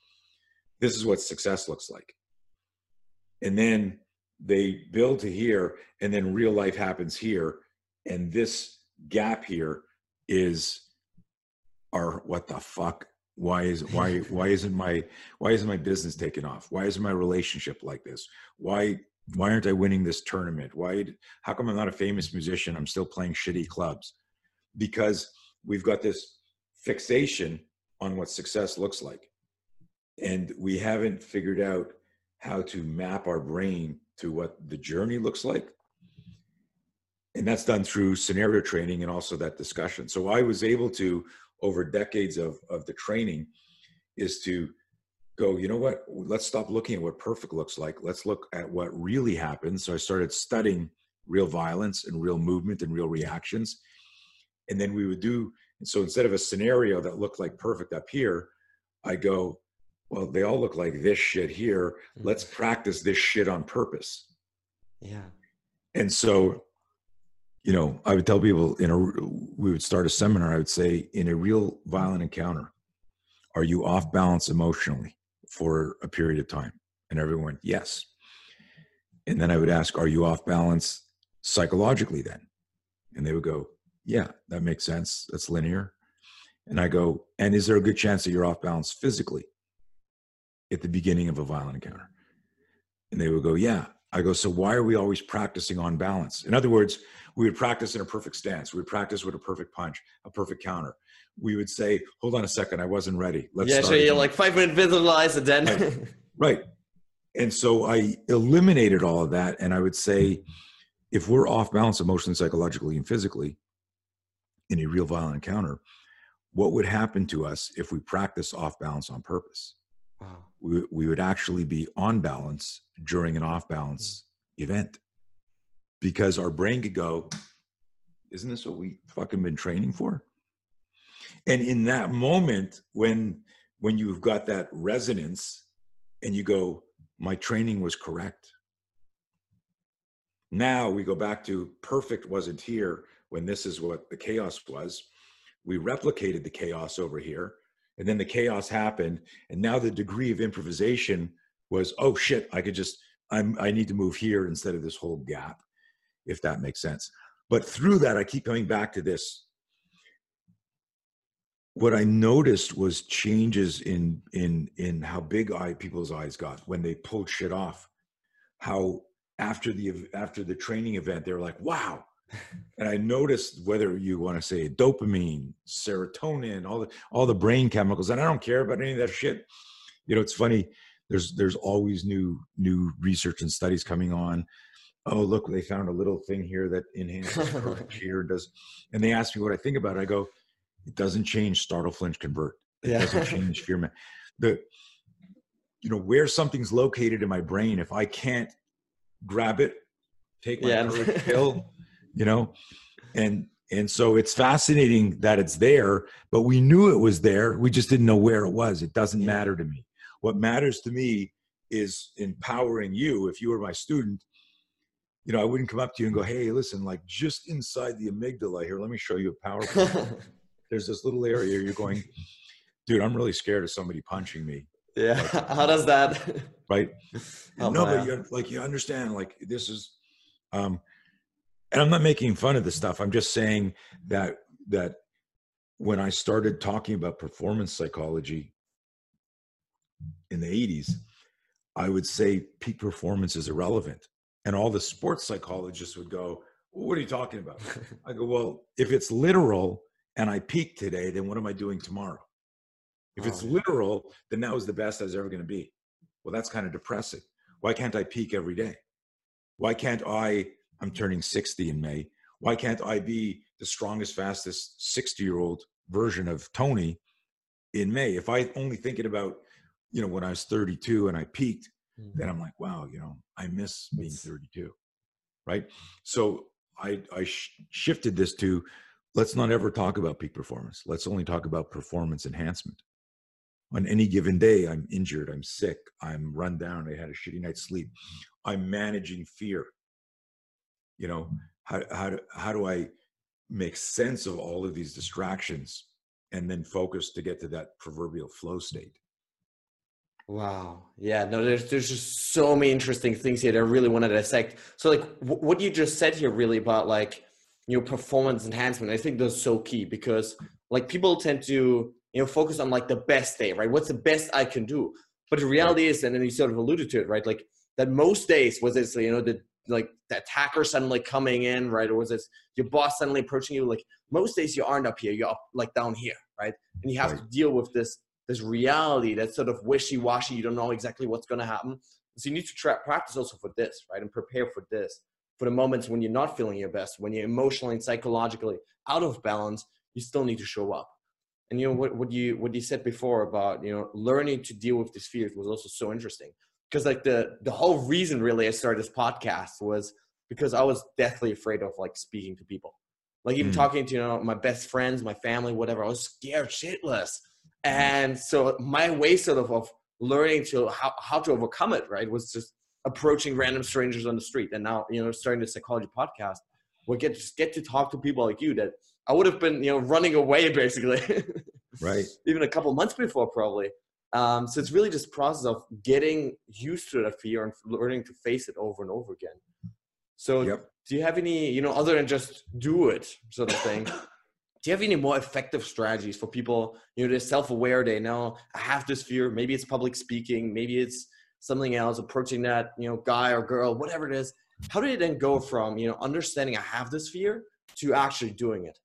"This is what success looks like," and then they build to here, and then real life happens here, and this gap here is our what the fuck why is why why isn't my why isn't my business taking off why isn't my relationship like this why why aren't I winning this tournament? Why, how come I'm not a famous musician? I'm still playing shitty clubs because we've got this fixation on what success looks like. And we haven't figured out how to map our brain to what the journey looks like. And that's done through scenario training and also that discussion. So I was able to, over decades of, of the training, is to go, you know what, let's stop looking at what perfect looks like. Let's look at what really happens. So I started studying real violence and real movement and real reactions. And then we would do, so instead of a scenario that looked like perfect up here, I go, well, they all look like this shit here. Let's mm. practice this shit on purpose. Yeah. And so, you know, I would tell people in a, we would start a seminar. I would say, in a real violent encounter, are you off balance emotionally? for a period of time? And everyone yes. And then I would ask, are you off balance psychologically then? And they would go, yeah, that makes sense. That's linear. And I go, and is there a good chance that you're off balance physically at the beginning of a violent encounter? And they would go, yeah. I go, so why are we always practicing on balance? In other words, we would practice in a perfect stance. We would practice with a perfect punch, a perfect counter we would say, "Hold on a second, I wasn't ready." Let's yeah, so you're like five minute visualize and then right. right. And so I eliminated all of that, and I would say, if we're off balance emotionally, psychologically, and physically in a real violent encounter, what would happen to us if we practice off balance on purpose? Wow. We, we would actually be on balance during an off balance mm-hmm. event because our brain could go, Isn't this what we fucking been training for? and in that moment when when you've got that resonance and you go my training was correct now we go back to perfect wasn't here when this is what the chaos was we replicated the chaos over here and then the chaos happened and now the degree of improvisation was oh shit i could just i'm i need to move here instead of this whole gap if that makes sense but through that i keep coming back to this what I noticed was changes in in in how big eye people's eyes got when they pulled shit off. How after the after the training event, they were like, "Wow!" and I noticed whether you want to say dopamine, serotonin, all the all the brain chemicals, and I don't care about any of that shit. You know, it's funny. there's there's always new new research and studies coming on oh look they found a little thing here that enhances here does and they ask me what i think about it i go it doesn't change startle flinch convert it yeah. doesn't change fear Man. the you know where something's located in my brain if i can't grab it take my yeah. courage pill you know? And and so it's fascinating that it's there but we knew it was there. We just didn't know where it was. It doesn't matter to me. What matters to me is empowering you. If you were my student you know i wouldn't come up to you and go hey listen like just inside the amygdala here let me show you a power there's this little area you're going dude i'm really scared of somebody punching me. Yeah. Like, how does that right? Oh, no but you're like you understand like this is um and i'm not making fun of the stuff. I'm just saying that that when i started talking about performance psychology in the 80s i would say peak performance is irrelevant. And all the sports psychologists would go well, what are you talking about? I go well if it's literal and i peak today then what am i doing tomorrow? If it's oh. literal then that was the best i was ever going to be. Well that's kind of depressing. Why can't i peak every day? Why can't i I'm turning 60 in May. Why can't I be the strongest, fastest 60 year old version of Tony in May? If I only thinking about, you know, when I was 32 and I peaked, mm-hmm. then I'm like, wow, you know, I miss being 32. Right. So I, I sh- shifted this to let's not ever talk about peak performance. Let's only talk about performance enhancement. On any given day, I'm injured, I'm sick, I'm run down, I had a shitty night's sleep. I'm managing fear you know how how do, how do i make sense of all of these distractions and then focus to get to that proverbial flow state? Wow. Yeah no there's there's just so many interesting things here that i really want to dissect. So like w- what you just said here really about like you know performance enhancement i think that's so key because like people tend to you know focus on like the best day right? What's the best i can do? But the reality is and then you sort of alluded to it right? Like that most days was this you know the like the attacker suddenly coming in, right? Or was this your boss suddenly approaching you? Like most days you aren't up here, you're up like down here, right? And you have right. to deal with this this reality that's sort of wishy-washy. You don't know exactly what's going to happen. So you need to tra- practice also for this, right? And prepare for this, for the moments when you're not feeling your best, when you're emotionally and psychologically out of balance. You still need to show up. And you know what, what you what you said before about you know learning to deal with these fears was also so interesting because like the the whole reason really I started this podcast was because I was deathly afraid of like speaking to people, like even mm. talking to you know my best friends, my family, whatever. I was scared shitless, mm. and so my way sort of of learning to how how to overcome it right was just approaching random strangers on the street, and now you know starting the psychology podcast, we get to get to talk to people like you that I would have been you know running away basically, right? even a couple months before probably. Um, so it's really just process of getting used to that fear and learning to face it over and over again. So yep. do you have any, you know, other than just do it sort of thing? do you have any more effective strategies for people, you know, they're self-aware, they know I have this fear, maybe it's public speaking, maybe it's something else, approaching that, you know, guy or girl, whatever it is. How do you then go from, you know, understanding I have this fear to actually doing it?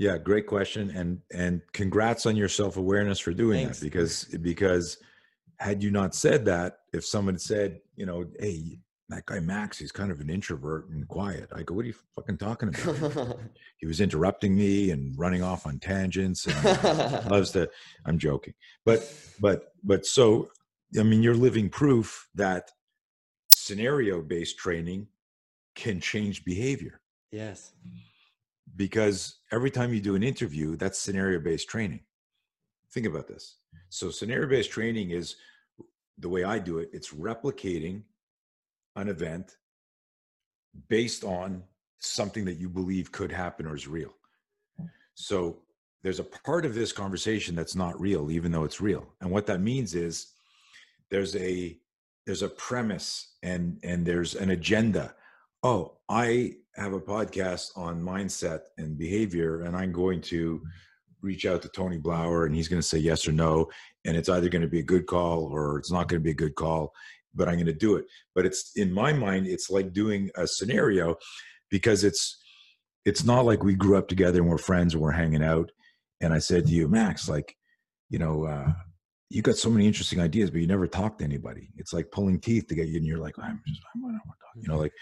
Yeah, great question, and and congrats on your self awareness for doing Thanks. that because because had you not said that, if someone said, you know, hey, that guy Max, he's kind of an introvert and quiet. I go, what are you fucking talking about? he was interrupting me and running off on tangents and loves to. I'm joking, but but but so I mean, you're living proof that scenario based training can change behavior. Yes because every time you do an interview, that's scenario based training. Think about this. So, scenario based training is the way I do it, it's replicating an event based on something that you believe could happen or is real. So, there's a part of this conversation that's not real even though it's real and what that means is there's a there's a premise and and there's an agenda oh i have a podcast on mindset and behavior, and I'm going to mm-hmm. reach out to Tony Blauer, and he's going to say yes or no, and it's either going to be a good call or it's not going to be a good call, but I'm going to do it. But it's in my mind, it's like doing a scenario because it's it's not like we grew up together and we're friends and we're hanging out. And I said to you, Max, like, you know, uh, mm-hmm. you got so many interesting ideas, but you never talk to anybody. It's like pulling teeth to get you, and you're like, I'm just, I don't want to talk. You know, mm-hmm. like,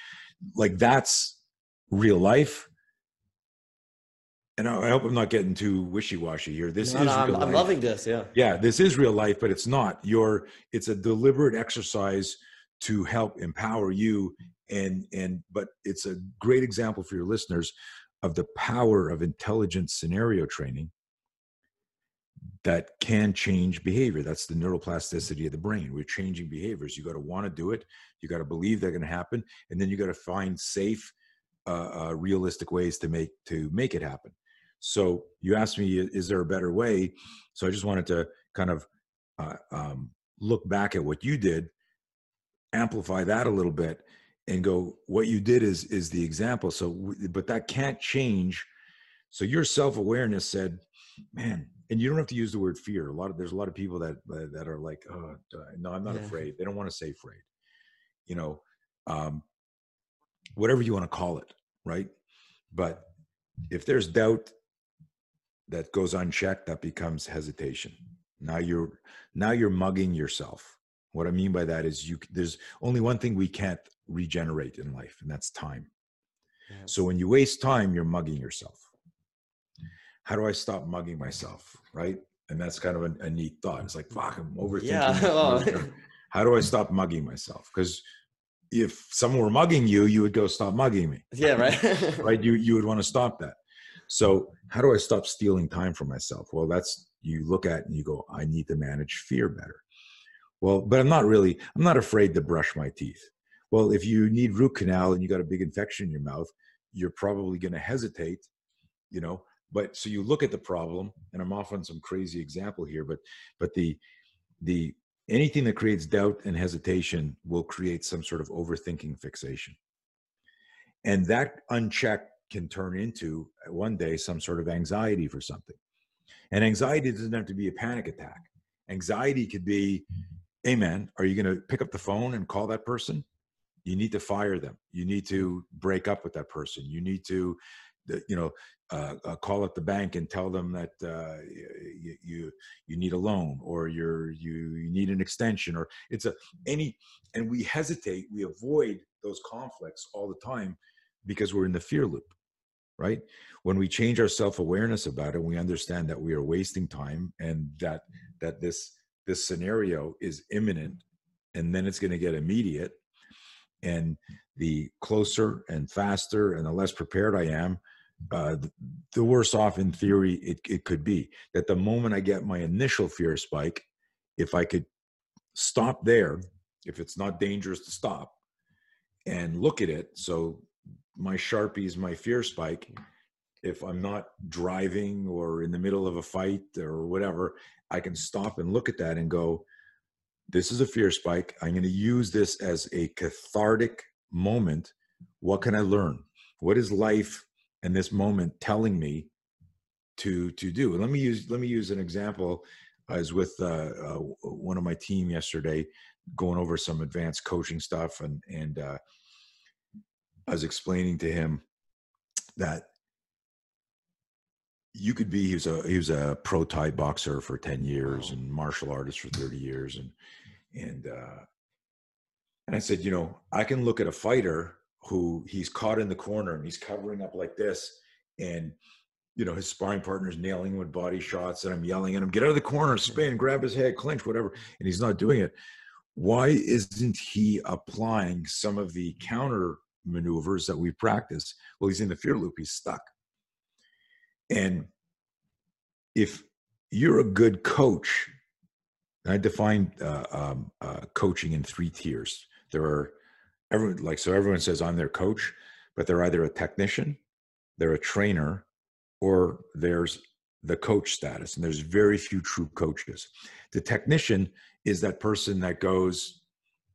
like that's real life. And I, I hope I'm not getting too wishy-washy here. This No, is no, I'm, I'm loving this. Yeah. Yeah, this is real life, but it's not. Your it's a deliberate exercise to help empower you and and but it's a great example for your listeners of the power of intelligent scenario training that can change behavior. That's the neuroplasticity of the brain. We're changing behaviors. You got to want to do it. You got to believe they're going to happen, and then you got to find safe, uh, uh, realistic ways to make to make it happen. So you asked me, is there a better way? So I just wanted to kind of uh, um, look back at what you did, amplify that a little bit, and go, what you did is is the example. So, but that can't change. So your self awareness said, man, and you don't have to use the word fear. A lot of there's a lot of people that that that are like, oh, uh, no, I'm not Yeah. afraid. They don't want to say afraid. You know, um, whatever you want to call it, right? But if there's doubt that goes unchecked, that becomes hesitation. Now you're now you're mugging yourself. What I mean by that is you there's only one thing we can't regenerate in life, and that's time. So when you waste time, you're mugging yourself. How do I stop mugging myself? Right. And that's kind of a, a neat thought. It's like, fuck, I'm overthinking. Yeah. well, How do I stop mugging myself? Because if someone were mugging you, you would go, stop mugging me. yeah. Right. Right. You you would want to stop that. So how do I stop stealing time from myself? Well, that's you look at and you go, I need to manage fear better. Well, but I'm not really, I'm not afraid to brush my teeth. Well, if you need root canal and you got a big infection in your mouth, you're probably going to hesitate, you know. But so you look at the problem, and I'm off on some crazy example here, but but the the anything that creates doubt and hesitation will create some sort of overthinking fixation. And that unchecked can turn into uh, one day some sort of anxiety for something. And anxiety doesn't have to be a panic attack. Anxiety could be, hey man, are you going to pick up the phone and call that person? You need to fire them. You need to break up with that person. You need to, you know, uh, uh, call up the bank and tell them that uh, you, you you need a loan or you're you, you need an extension or it's a any and we hesitate we avoid those conflicts all the time because we're in the fear loop right? When we change our self-awareness about it we understand that we are wasting time and that that this this scenario is imminent and then it's going to get immediate and the closer and faster and the less prepared i am uh, the worse off in theory it, it could be that the moment i get my initial fear spike if i could stop there if it's not dangerous to stop and look at it so my sharpie is my fear spike if i'm not driving or in the middle of a fight or whatever i can stop and look at that and go this is a fear spike. I'm going to use this as a cathartic moment. What can i learn? What is life and this moment telling me to to do and let me use let me use an example. I was with uh, uh, one of my team yesterday going over some advanced coaching stuff and and uh, i was explaining to him that you could be he was a he was a pro Thai boxer for 10 years and martial artist for 30 years and and uh and i said you know i can look at a fighter who he's caught in the corner and he's covering up like this and you know his sparring partner's nailing him with body shots and i'm yelling at him get out of the corner spin grab his head clinch whatever and he's not doing it. Why isn't he applying some of the counter maneuvers that we practice? Well he's in the fear loop he's stuck. And if you're a good coach, I define uh, um, uh, coaching in three tiers. There are everyone like so everyone says I'm their coach, but they're either a technician, they're a trainer, or there's the coach status. And there's very few true coaches. The technician is that person that goes,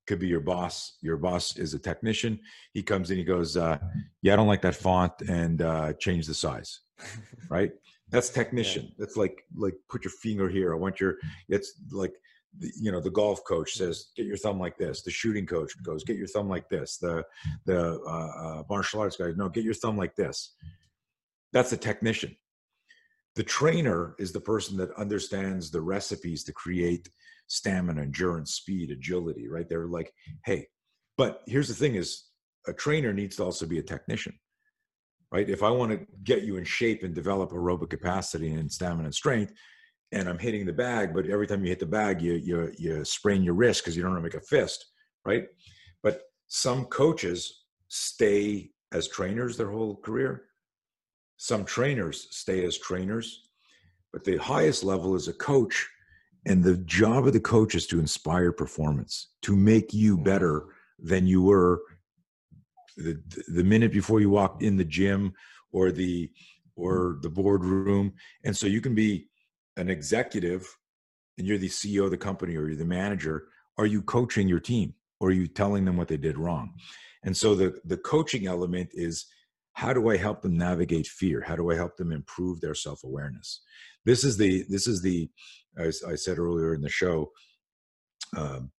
could be your boss. Your boss is a technician. He comes in, he goes, uh, "Yeah, I don't like that font, and uh, change the size." right that's technician that's like like put your finger here i want your it's like you know the golf coach says get your thumb like this. The shooting coach goes get your thumb like this. The the uh, uh, martial arts guy no get your thumb like this. That's a technician. The trainer is the person that understands the recipes to create stamina endurance speed agility right? They're like hey but here's the thing is a trainer needs to also be a technician right? If i want to get you in shape and develop aerobic capacity and stamina and strength and i'm hitting the bag but every time you hit the bag you you you sprain your wrist because you don't want to make a fist right but some coaches stay as trainers their whole career some trainers stay as trainers, but the highest level is a coach. And the job of the coach is to inspire performance, to make you mm. better than you were the, the minute before you walked in the gym or the or the boardroom. And so you can be an executive and you're the CEO of the company or you're the manager. Are you coaching your team or are you telling them what they did wrong? And so the the coaching element is how do i help them navigate fear how do i help them improve their self-awareness this is the this is the as i said earlier in the show um,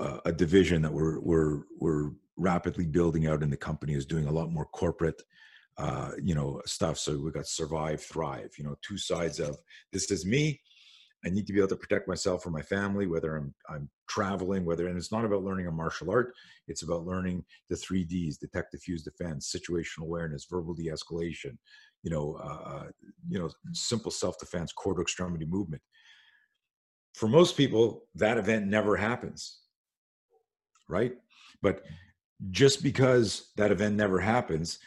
uh, a division that we're we're we're rapidly building out in the company is doing a lot more corporate uh, you know stuff so we got survive thrive you know two sides of this is me I need to be able to protect myself or my family, whether I'm I'm traveling, whether and it's not about learning a martial art. It's about learning the three Ds: detect, diffuse, defense, situational awareness, verbal de-escalation. You know, uh, uh you know, simple self-defense, to extremity movement. For most people, that event never happens, right? But just because that event never happens,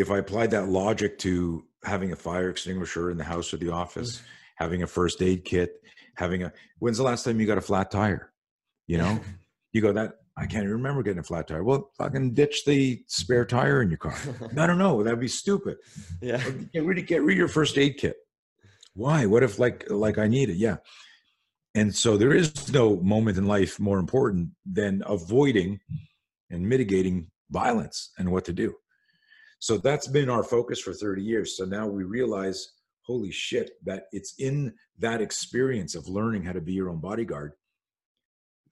if I applied that logic to having a fire extinguisher in the house or the office. Mm-hmm having a first aid kit, having a when's the last time you got a flat tire? You know, you go that I can't even remember getting a flat tire. Well, fucking ditch the spare tire in your car. I don't know. That'd be stupid. Yeah. Get rid of get rid of your first aid kit. Why? What if like like I need it? Yeah. And so there is no moment in life more important than avoiding and mitigating violence and what to do. So that's been our focus for 30 years. So now we realize holy shit, that it's in that experience of learning how to be your own bodyguard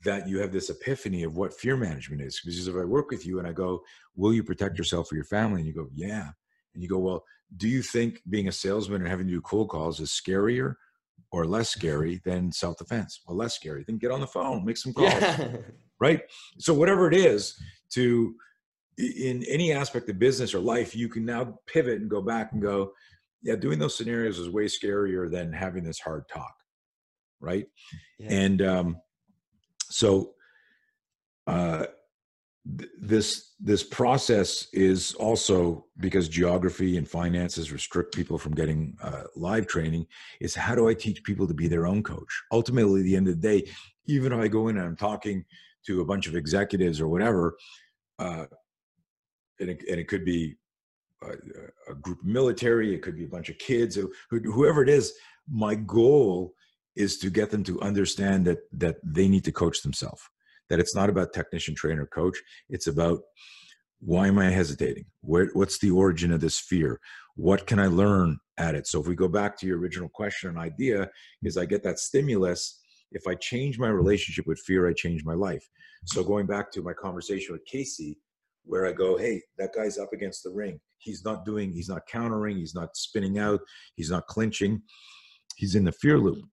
that you have this epiphany of what fear management is. Because if I work with you and I go, Will you protect yourself or your family? And you go, Yeah. And you go, Well, do you think being a salesman and having to do cold calls is scarier or less scary than self defense? Well, less scary. Then get on the phone, make some calls. Yeah. Right? So, whatever it is to in any aspect of business or life, you can now pivot and go back and go, yeah, doing those scenarios is way scarier than having this hard talk, right? Yeah. And um, so uh, th- this this process is also because geography and finances restrict people from getting uh, live training. Is how do I teach people to be their own coach? Ultimately, at the end of the day, even if I go in and I'm talking to a bunch of executives or whatever, uh, and, it, and it could be a, a group military, it could be a bunch of kids, whoever it is. My goal is to get them to understand that that they need to coach themselves. That it's not about technician, trainer, coach. It's about why am I hesitating? Where, what's the origin of this fear? What can I learn at it? So if we go back to your original question and idea, is I get that stimulus. If I change my relationship with fear, I change my life. So going back to my conversation with Casey, where I go, hey, that guy's up against the ring. He's not doing, he's not countering, he's not spinning out, he's not clinching, he's in the fear loop.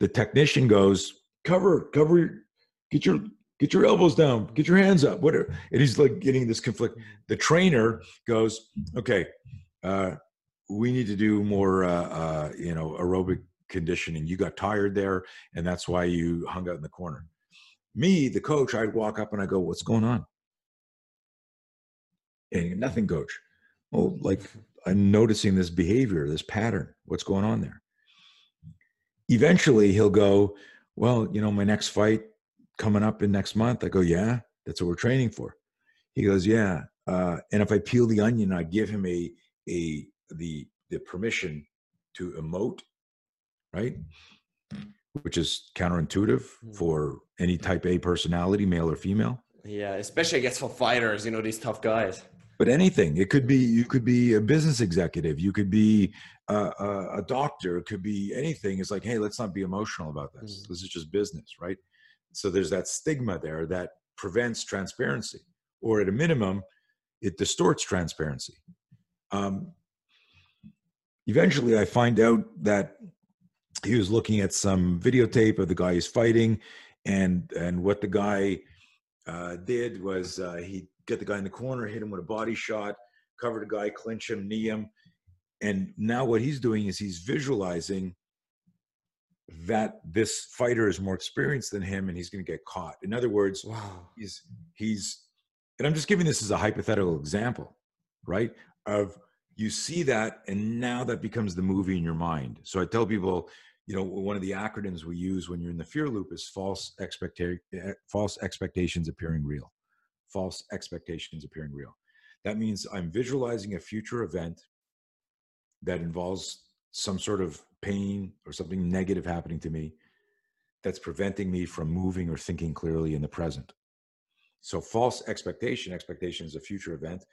The technician goes, cover, cover, get your get your elbows down, get your hands up, whatever. And he's like getting this conflict. The trainer goes, okay, uh, we need to do more, uh, uh, you know, aerobic conditioning. You got tired there, and that's why you hung out in the corner. Me, the coach, I'd walk up and I go, what's going on? And nothing coach. Well like i'm noticing this behavior this pattern. What's going on there? Eventually he'll go well you know my next fight coming up in next month. I go yeah that's what we're training for. He goes yeah uh, and if i peel the onion i give him a a the the permission to emote right? Which is counterintuitive hmm. for any type a personality male or female. Yeah especially i guess for fighters you know these tough guys but anything. It could be you could be a business executive. You could be a, a, a doctor. It could be anything. It's like hey let's not be emotional about this. Mm-hmm. this is just business right? So there's that stigma there that prevents transparency or at a minimum it distorts transparency. Um, eventually I find out that he was looking at some videotape of the guy he's fighting, and and what the guy uh, did was uh, he get the guy in the corner, hit him with a body shot, cover the guy, clinch him, knee him, and now what he's doing is he's visualizing that this fighter is more experienced than him and he's going to get caught. In other words, Wow. he's he's and I'm just giving this as a hypothetical example, right? Of you see that and now that becomes the movie in your mind. So I tell people, you know, one of the acronyms we use when you're in the fear loop is false expectation eh, false expectations appearing real. False expectations appearing real. That means I'm visualizing a future event that involves some sort of pain or something negative happening to me that's preventing me from moving or thinking clearly in the present. So false expectation, expectation is a future event.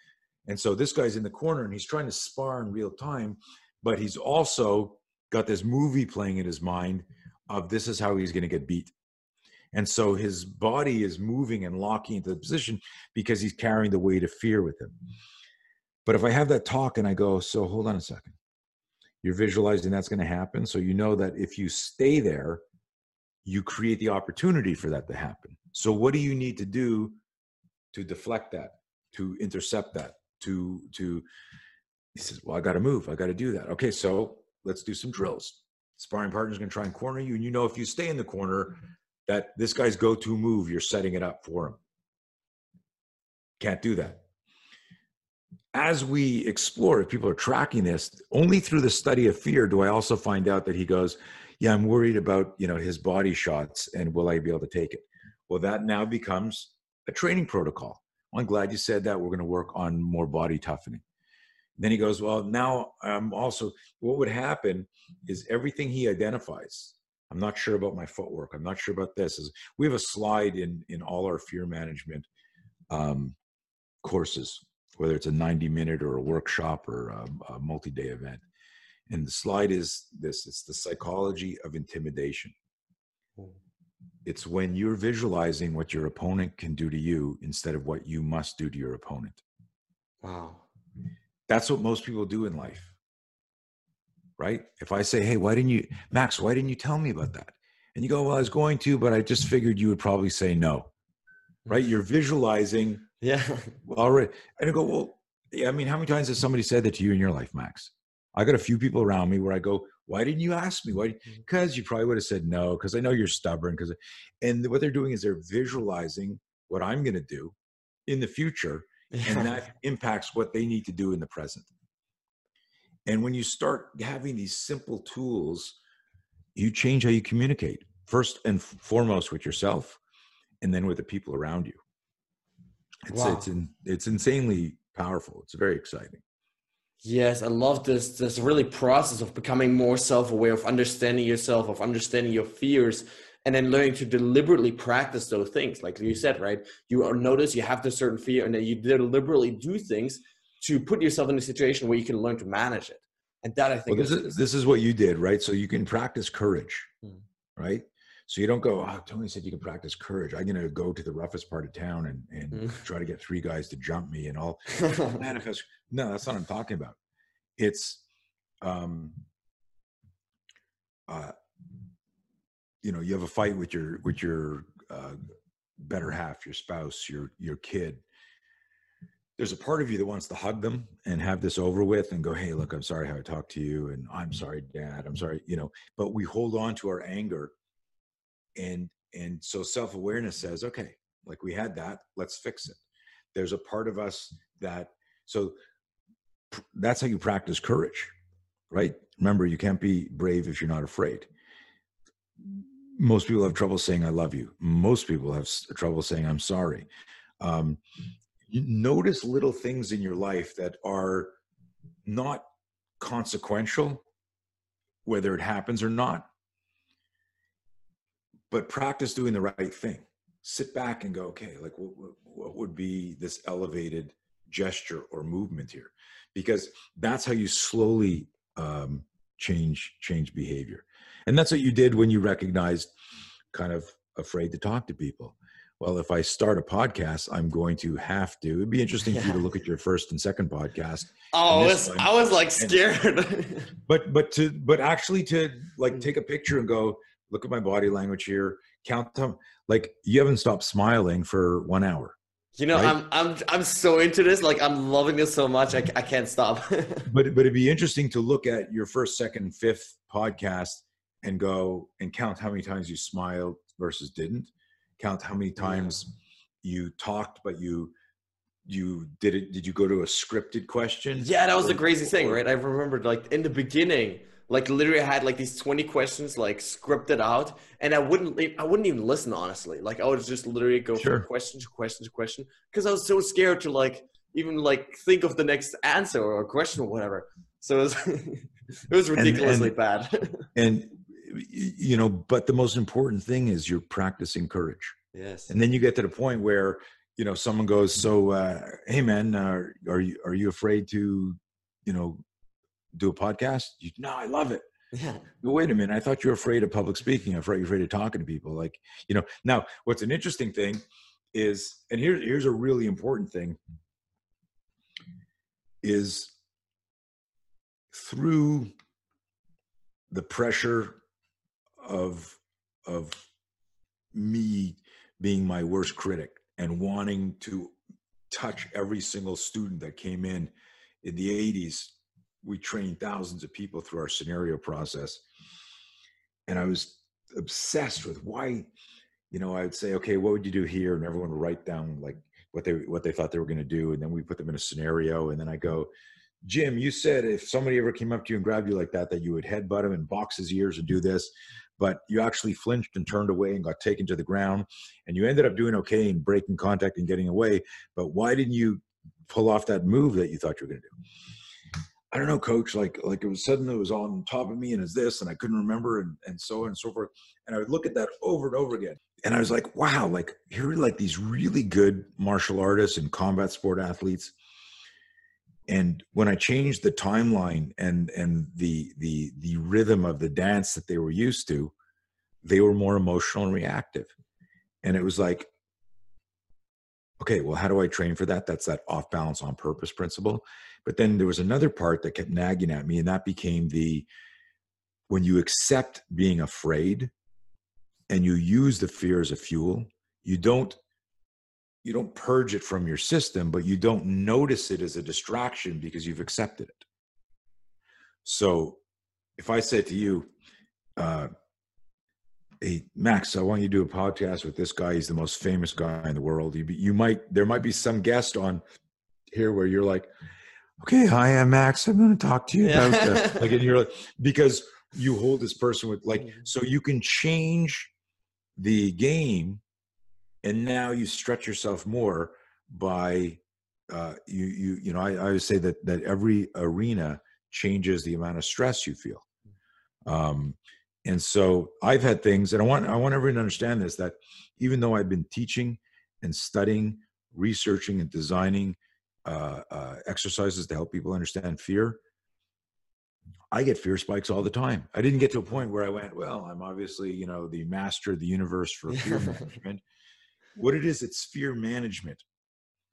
And so this guy's in the corner and he's trying to spar in real time, but he's also got this movie playing in his mind of this is how he's going to get beat. And so his body is moving and locking into the position because he's carrying the weight of fear with him. But if I have that talk and I go, so hold on a second, you're visualizing that's going to happen. So you know that if you stay there, you create the opportunity for that to happen. So what do you need to do to deflect that, to intercept that, to to he says, Well, I gotta move, I gotta do that. Okay, so let's do some drills. Sparring partner's gonna try and corner you, and you know if you stay in the corner, that this guy's go-to move, you're setting it up for him. Can't do that as we explore, if people are tracking this, only through the study of fear do I also find out that he goes, "Yeah, I'm worried about you know his body shots and will I be able to take it?" Well, that now becomes a training protocol. I'm glad you said that. We're going to work on more body toughening. then he goes, "Well, now I'm also what would happen is everything he identifies. I'm not sure about my footwork. I'm not sure about this. Is we have a slide in in all our fear management um, courses whether it's a 90 minute or a workshop or a, a multi day event. And the slide is this it's the psychology of intimidation. It's when you're visualizing what your opponent can do to you instead of what you must do to your opponent. Wow. That's what most people do in life. Right? If I say, hey, why didn't you, Max, why didn't you tell me about that? And you go, well, I was going to, but I just figured you would probably say no. Right? You're visualizing yeah. All right. And I go, well, yeah, I mean, how many times has somebody said that to you in your life, Max? I got a few people around me where I go, why didn't you ask me? Why? Because mm-hmm. you probably would have said no, because I know you're stubborn. Because, and what they're doing is they're visualizing what I'm going to do in the future, yeah. and that impacts what they need to do in the present. And when you start having these simple tools, you change how you communicate first and foremost with yourself, and then with the people around you. It's wow. it's in, it's insanely powerful. It's very exciting. Yes, I love this this really process of becoming more self-aware, of understanding yourself, of understanding your fears, and then learning to deliberately practice those things. Like you said, right? You uh, notice you have this certain fear, and then you deliberately do things to put yourself in a situation where you can learn to manage it. And that I think well, this is, is, this is what you did, right? So you can practice courage, hmm. right? So you don't go, oh, Tony said you can practice courage. I'm going to go to the roughest part of town and, and mm. try to get three guys to jump me and all manifest. No, that's not what I'm talking about. It's, um, uh, you know, you have a fight with your, with your, uh, better half, your spouse, your, your kid. There's a part of you that wants to hug them and have this over with and go, Hey, look, I'm sorry how I talked to you. And I'm sorry, dad. I'm sorry, you know, but we hold on to our anger and and so self-awareness says okay like we had that let's fix it there's a part of us that so that's how you practice courage right remember you can't be brave if you're not afraid most people have trouble saying i love you most people have trouble saying i'm sorry um, you notice little things in your life that are not consequential whether it happens or not but practice doing the right thing. Sit back and go okay like what, what would be this elevated gesture or movement here? Because that's how you slowly um, change change behavior. And that's what you did when you recognized kind of afraid to talk to people well, if I start a podcast, I'm going to have to. It'd be interesting for you to look at your first and second podcast. Oh, was, I was like scared. And, but but to but actually to like mm. take a picture and go look at my body language here, count them. Like you haven't stopped smiling for one hour. You know, right? I'm I'm I'm so into this. Like I'm loving this so much. I, I can't stop. but but it'd be interesting to look at your first, second, fifth podcast and go and count how many times you smiled versus didn't count how many times you talked but you you did it did you go to a scripted question yeah that was or, the crazy thing right i remembered like in the beginning like literally I had like these 20 questions like scripted out and I wouldn't I wouldn't even listen honestly. Like I would just literally go sure. from question to question to question because I was so scared to like even like think of the next answer or question or whatever. So it was, it was ridiculously and, and, bad. and you know but the most important thing is you're practicing courage. Yes. And then you get to the point where you know someone goes so uh, hey man uh, are you are you afraid to you know do a podcast? You no i love it. Yeah. Wait a minute i thought you were afraid of public speaking. I'm afraid you're afraid of talking to people. Like you know now what's an interesting thing is and here, here's a really important thing is through the pressure of of me being my worst critic and wanting to touch every single student that came in in the 80s we trained thousands of people through our scenario process. And i was obsessed with why you know i would say okay what would you do here? And everyone would write down like what they what they thought they were going to do. And then we put them in a scenario. And then i go jim you said if somebody ever came up to you and grabbed you like that that you would headbutt him and box his ears and do this but you actually flinched and turned away and got taken to the ground and you ended up doing okay and breaking contact and getting away but why didn't you pull off that move that you thought you were going to do? I don't know coach like like it was suddenly it was on top of me and it's this and i couldn't remember and, and so on and so forth and i would look at that over and over again and i was like wow like here are like these really good martial artists and combat sport athletes and when i changed the timeline and and the the the rhythm of the dance that they were used to they were more emotional and reactive. And it was like okay well how do i train for that? That's that off balance on purpose principle. But then there was another part that kept nagging at me and that became the when you accept being afraid and you use the fear as a fuel you don't you don't purge it from your system, but you don't notice it as a distraction because you've accepted it. So if I said to you, uh, hey Max, I want you to do a podcast with this guy. He's the most famous guy in the world. You, you might there might be some guest on here where you're like, okay, hi, I'm Max. I'm going to talk to you yeah. about like, and you're like, because you hold this person with like, so you can change the game and now you stretch yourself more by uh, you you you know I, I always say that that every arena changes the amount of stress you feel. Um, and so i've had things and i want i want everyone to understand this that even though i've been teaching and studying researching and designing uh, uh, exercises to help people understand fear I get fear spikes all the time. I didn't get to a point where I went, well, I'm obviously, you know, the master of the universe for fear management what it is it's fear management.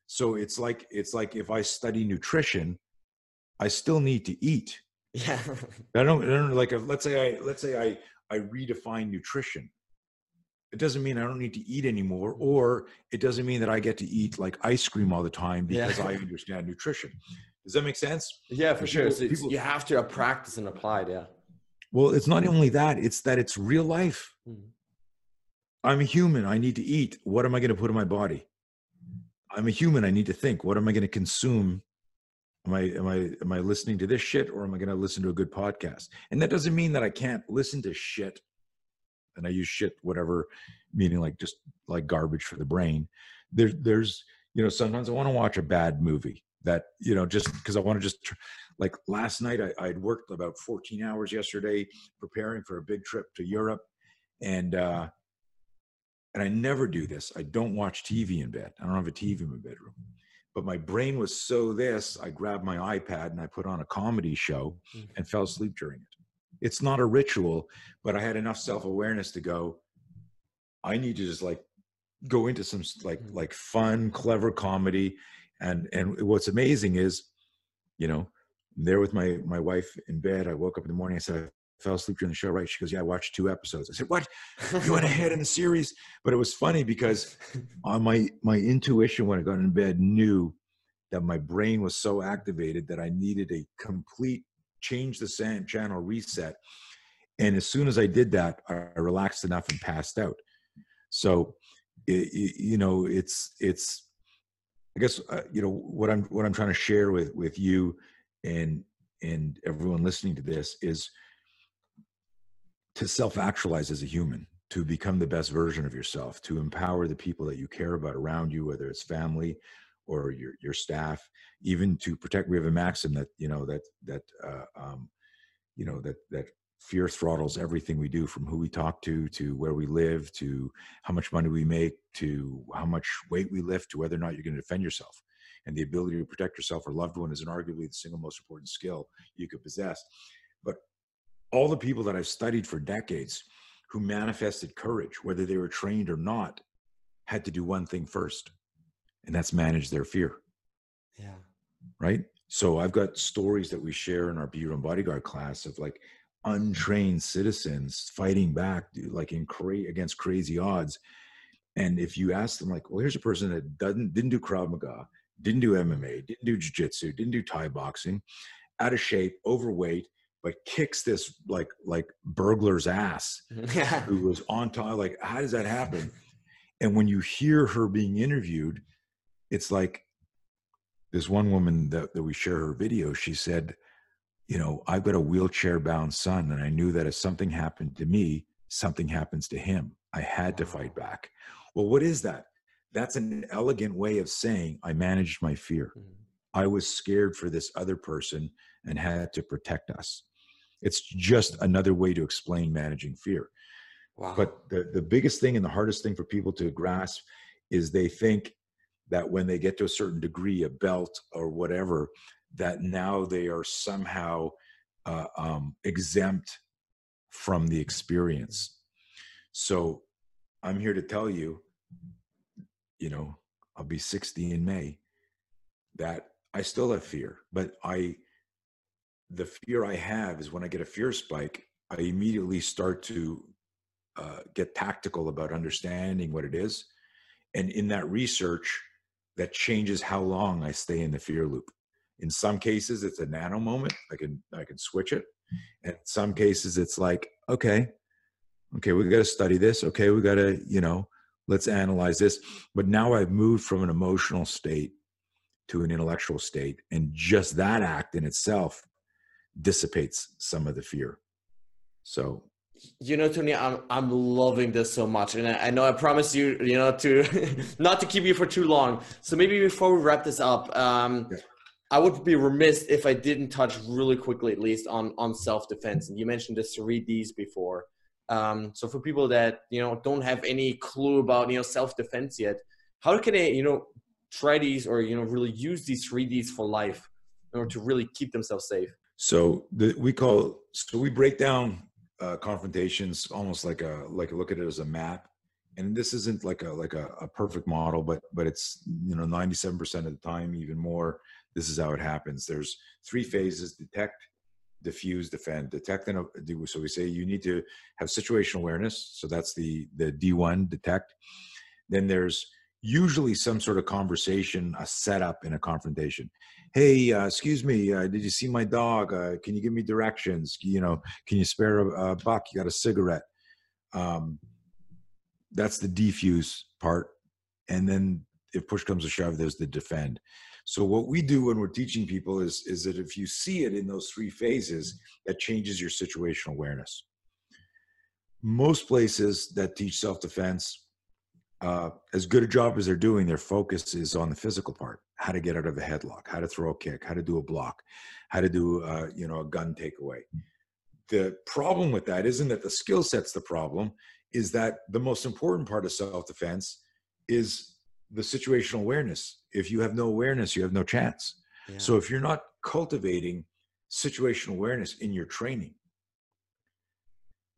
So it's like it's like if i study nutrition i still need to eat. Yeah. I don't, I don't like let's say i let's say i i redefine nutrition. It doesn't mean i don't need to eat anymore or it doesn't mean that i get to eat like ice cream all the time because yeah. i understand nutrition. Does that make sense? Yeah for sure. so people, you have to practice and apply it yeah. Well it's not only that it's that it's real life. Mm-hmm. I'm a human. I need to eat. What am I going to put in my body? I'm a human. I need to think. What am I going to consume? Am I am I am I listening to this shit or am I going to listen to a good podcast? And that doesn't mean that I can't listen to shit. And I use shit whatever meaning like just like garbage for the brain. There there's you know sometimes I want to watch a bad movie that you know just because I want to just like last night I I'd worked about 14 hours yesterday preparing for a big trip to Europe and uh and I never do this. I don't watch TV in bed. I don't have a TV in my bedroom. But my brain was so this, I grabbed my iPad and I put on a comedy show mm. and fell asleep during it. It's not a ritual, but I had enough self awareness to go, I need to just like go into some like Mhm. like fun, clever comedy, and and what's amazing is, you know, I'm there with my my wife in bed. I woke up in the morning. I said fell asleep during the show. Right? She goes, Yeah, I watched two episodes. I said, What? You went ahead in the series, but it was funny because on my my intuition when I got in bed knew that my brain was so activated that I needed a complete change the sand channel reset. And as soon as I did that, I relaxed enough and passed out. So, i- i- you know, it's it's. I guess uh, you know what I'm what I'm trying to share with with you and and everyone listening to this is to self actualize as a human, to become the best version of yourself, to empower the people that you care about around you, whether it's family or your your staff, even to protect. We have a maxim that you know that that uh, um, you know that that fear throttles everything we do, from who we talk to, to where we live, to how much money we make, to how much weight we lift, to whether or not you're going to defend yourself. And the ability to protect yourself or loved one is an arguably the single most important skill you could possess. But all the people that I've studied for decades who manifested courage, whether they were trained or not, had to do one thing first, and that's manage their fear, yeah. right? So I've got stories that we share in our Be Your Own Bodyguard class of like untrained citizens fighting back, dude, like in cra- against crazy odds. And if you ask them, like, well, here's a person that doesn't didn't do Krav Maga, didn't do MMA, didn't do Jiu-Jitsu, didn't do Thai boxing, out of shape, overweight, but kicks this like like burglar's ass who was on top. Like, how does that happen? And when you hear her being interviewed, it's like this one woman that, that we share her video, she said, you know, I've got a wheelchair bound son, and I knew that if something happened to me, something happens to him. I had to fight back. Well, what is that? That's an elegant way of saying I managed my fear. Mhm. I was scared for this other person and had to protect us. It's just another way to explain managing fear. Wow. But the, the biggest thing and the hardest thing for people to grasp is they think that when they get to a certain degree, a belt or whatever, that now they are somehow uh, um, exempt from the experience. So I'm here to tell you, you know, I'll be 60 in May, that I still have fear, but I, the fear I have is when I get a fear spike, I immediately start to uh, get tactical about understanding what it is. And in that research, that changes how long I stay in the fear loop. In some cases, it's a nano moment. I can I can switch it. And in some cases, it's like, okay, okay, we got to study this. Okay, we got to, you know, let's analyze this. But now I've moved from an emotional state to an intellectual state, and just that act in itself dissipates some of the fear. So you know tony i'm i'm loving this so much and i, I know i promised you you know to not to keep you for too long so maybe before we wrap this up um Yeah. i would be remiss if i didn't touch really quickly at least on on self-defense and you mentioned the three d's before um so for people that you know don't have any clue about you know self-defense yet how can they you know try these or you know really use these three d's for life in order to really keep themselves safe So the, we call so we break down uh, confrontations almost like a like look at it as a map, and this isn't like a like a, a perfect model, but but it's you know ninety seven percent of the time, even more. This is how it happens. There's three phases: detect, defuse, defend. Detect and uh, so we say you need to have situational awareness. So that's the the D one detect. Then there's usually some sort of conversation, a setup in a confrontation. Hey uh, excuse me uh, did you see my dog? Uh, can you give me directions? You know can you spare a, a buck? You got a cigarette? Um, that's the defuse part. And then if push comes to shove there's the defend. So what we do when we're teaching people is is that if you see it in those three phases that changes your situational awareness. Most places that teach self-defense uh, as good a job as they're doing, their focus is on the physical part: how to get out of a headlock, how to throw a kick, how to do a block, how to do uh, you know a gun takeaway. The problem with that isn't that the skill set's the problem; is that the most important part of self-defense is the situational awareness. If you have no awareness, you have no chance. Yeah. So if you're not cultivating situational awareness in your training,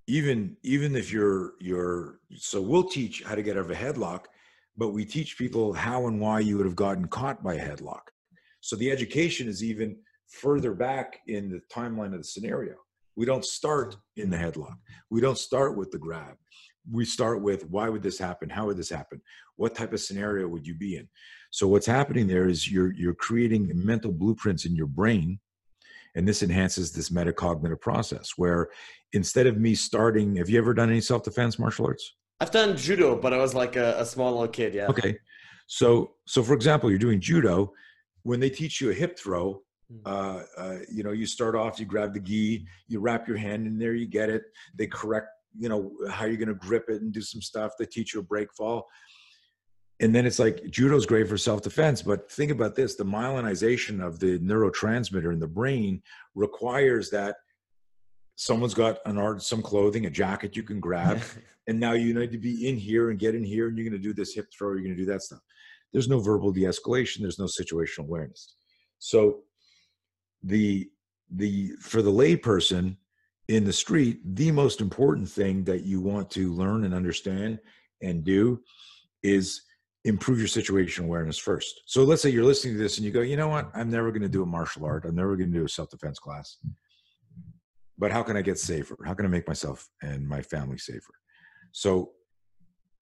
even even if you're you're so we'll teach how to get out of a headlock but we teach people how and why you would have gotten caught by a headlock. So the education is even further back in the timeline of the scenario. We don't start in the headlock. We don't start with the grab. We start with why would this happen? How would this happen? What type of scenario would you be in? So what's happening there is you're you're creating mental blueprints in your brain and this enhances this metacognitive process where instead of me starting have you ever done any self-defense martial arts? I've done judo but i was like a, a small little kid yeah. Okay. So so for example you're doing judo. When they teach you a hip throw hmm. uh, uh, you know you start off you grab the gi you wrap your hand in there you get it. They correct you know how you're going to grip it and do some stuff. They teach you a break fall and then it's like judo's great for self-defense but think about this the myelinization of the neurotransmitter in the brain requires that someone's got an art some clothing a jacket you can grab and now you need to be in here and get in here and you're going to do this hip throw you're going to do that stuff. There's no verbal de-escalation there's no situational awareness. So the the for the layperson in the street the most important thing that you want to learn and understand and do is improve your situation awareness first. So let's say you're listening to this and you go, you know what? I'm never going to do a martial art. I'm never going to do a self defense class. But how can I get safer? How can I make myself and my family safer? So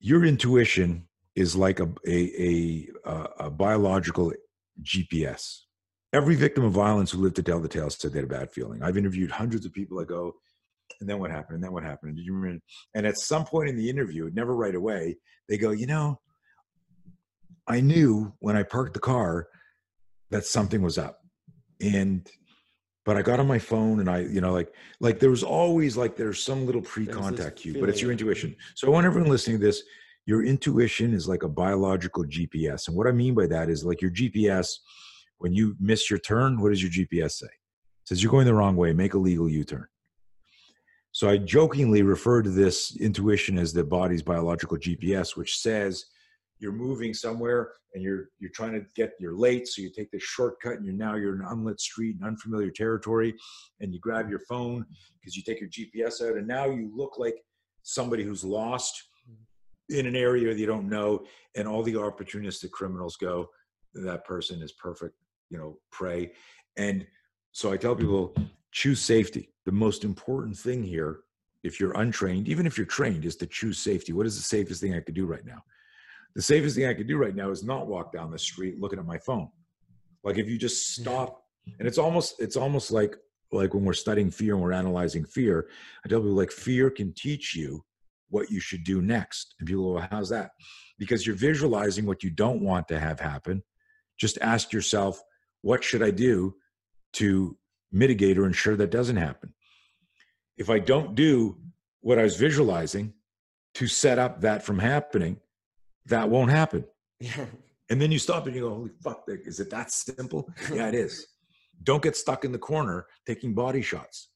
your intuition is like a, a, a, a biological GPS. Every victim of violence who lived to tell the tale said they had a bad feeling. I've interviewed hundreds of people. I go, and then what happened? And then what happened? Did you remember? And at some point in the interview, never right away, they go, you know, I knew when I parked the car that something was up. And but I got on my phone and I, you know, like like there was always like there's some little pre-contact cue, but it's your intuition. So I want everyone listening to this, your intuition is like a biological GPS. And what I mean by that is like your GPS, when you miss your turn, what does your GPS say? It says you're going the wrong way, make a legal U-turn. So I jokingly refer to this intuition as the body's biological GPS, which says you're moving somewhere and you're you're trying to get you're late so you take this shortcut and you're now you're in an unlit street in unfamiliar territory and you grab your phone because you take your gps out and now you look like somebody who's lost in an area that you don't know and all the opportunistic criminals go that person is perfect you know prey. And so i tell mm-hmm. people choose safety. The most important thing here if you're untrained even if you're trained is to choose safety. What is the safest thing i could do right now the safest thing I could do right now is not walk down the street looking at my phone. Like if you just stop, and it's almost it's almost like like when we're studying fear and we're analyzing fear, I tell people like fear can teach you what you should do next. And people go, well, how's that? Because you're visualizing what you don't want to have happen. Just ask yourself, what should I do to mitigate or ensure that doesn't happen? If I don't do what I was visualizing to set up that from happening, that won't happen. Yeah. And then you stop and you go, holy fuck, is it that simple? yeah, it is. Don't get stuck in the corner taking body shots.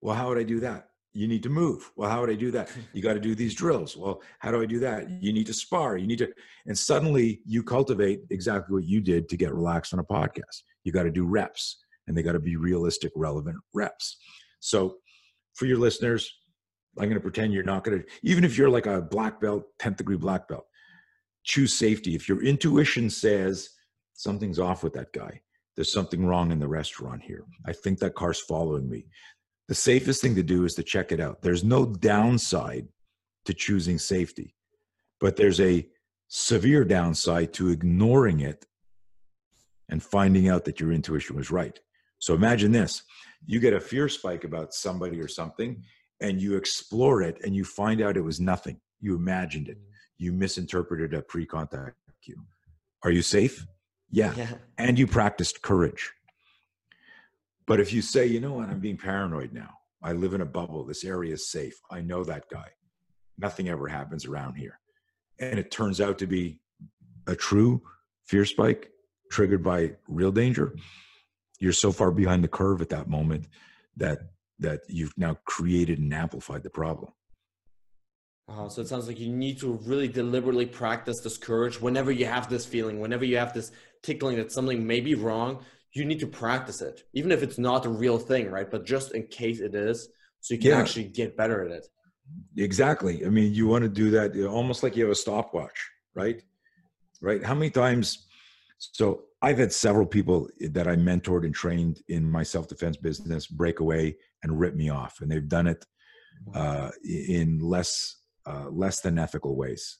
Well, how would I do that? You need to move. Well, how would I do that? You got to do these drills. Well, how do I do that? You need to spar. You need to, and suddenly you cultivate exactly what you did to get relaxed on a podcast. You got to do reps and they got to be realistic, relevant reps. So for your listeners, I'm going to pretend you're not going to, even if you're like a black belt, 10th degree black belt, choose safety. If your intuition says something's off with that guy, there's something wrong in the restaurant here. I think that car's following me. The safest thing to do is to check it out. There's no downside to choosing safety, but there's a severe downside to ignoring it and finding out that your intuition was right. So imagine this you get a fear spike about somebody or something, and you explore it and you find out it was nothing. You imagined it you misinterpreted a pre-contact cue. Are you safe? Yeah. yeah. And you practiced courage. But if you say, you know what, I'm being paranoid now. I live in a bubble. This area is safe. I know that guy. Nothing ever happens around here. And it turns out to be a true fear spike triggered by real danger. You're so far behind the curve at that moment that that you've now created and amplified the problem. Uh, so it sounds like you need to really deliberately practice this courage whenever you have this feeling, whenever you have this tickling that something may be wrong, you need to practice it, even if it's not a real thing, right? But just in case it is, so you can yeah. actually get better at it. Exactly. I mean, you want to do that almost like you have a stopwatch, right? right? How many times? So I've had several people that I mentored and trained in my self defense business break away and rip me off, and they've done it uh, in less uh, less than ethical ways,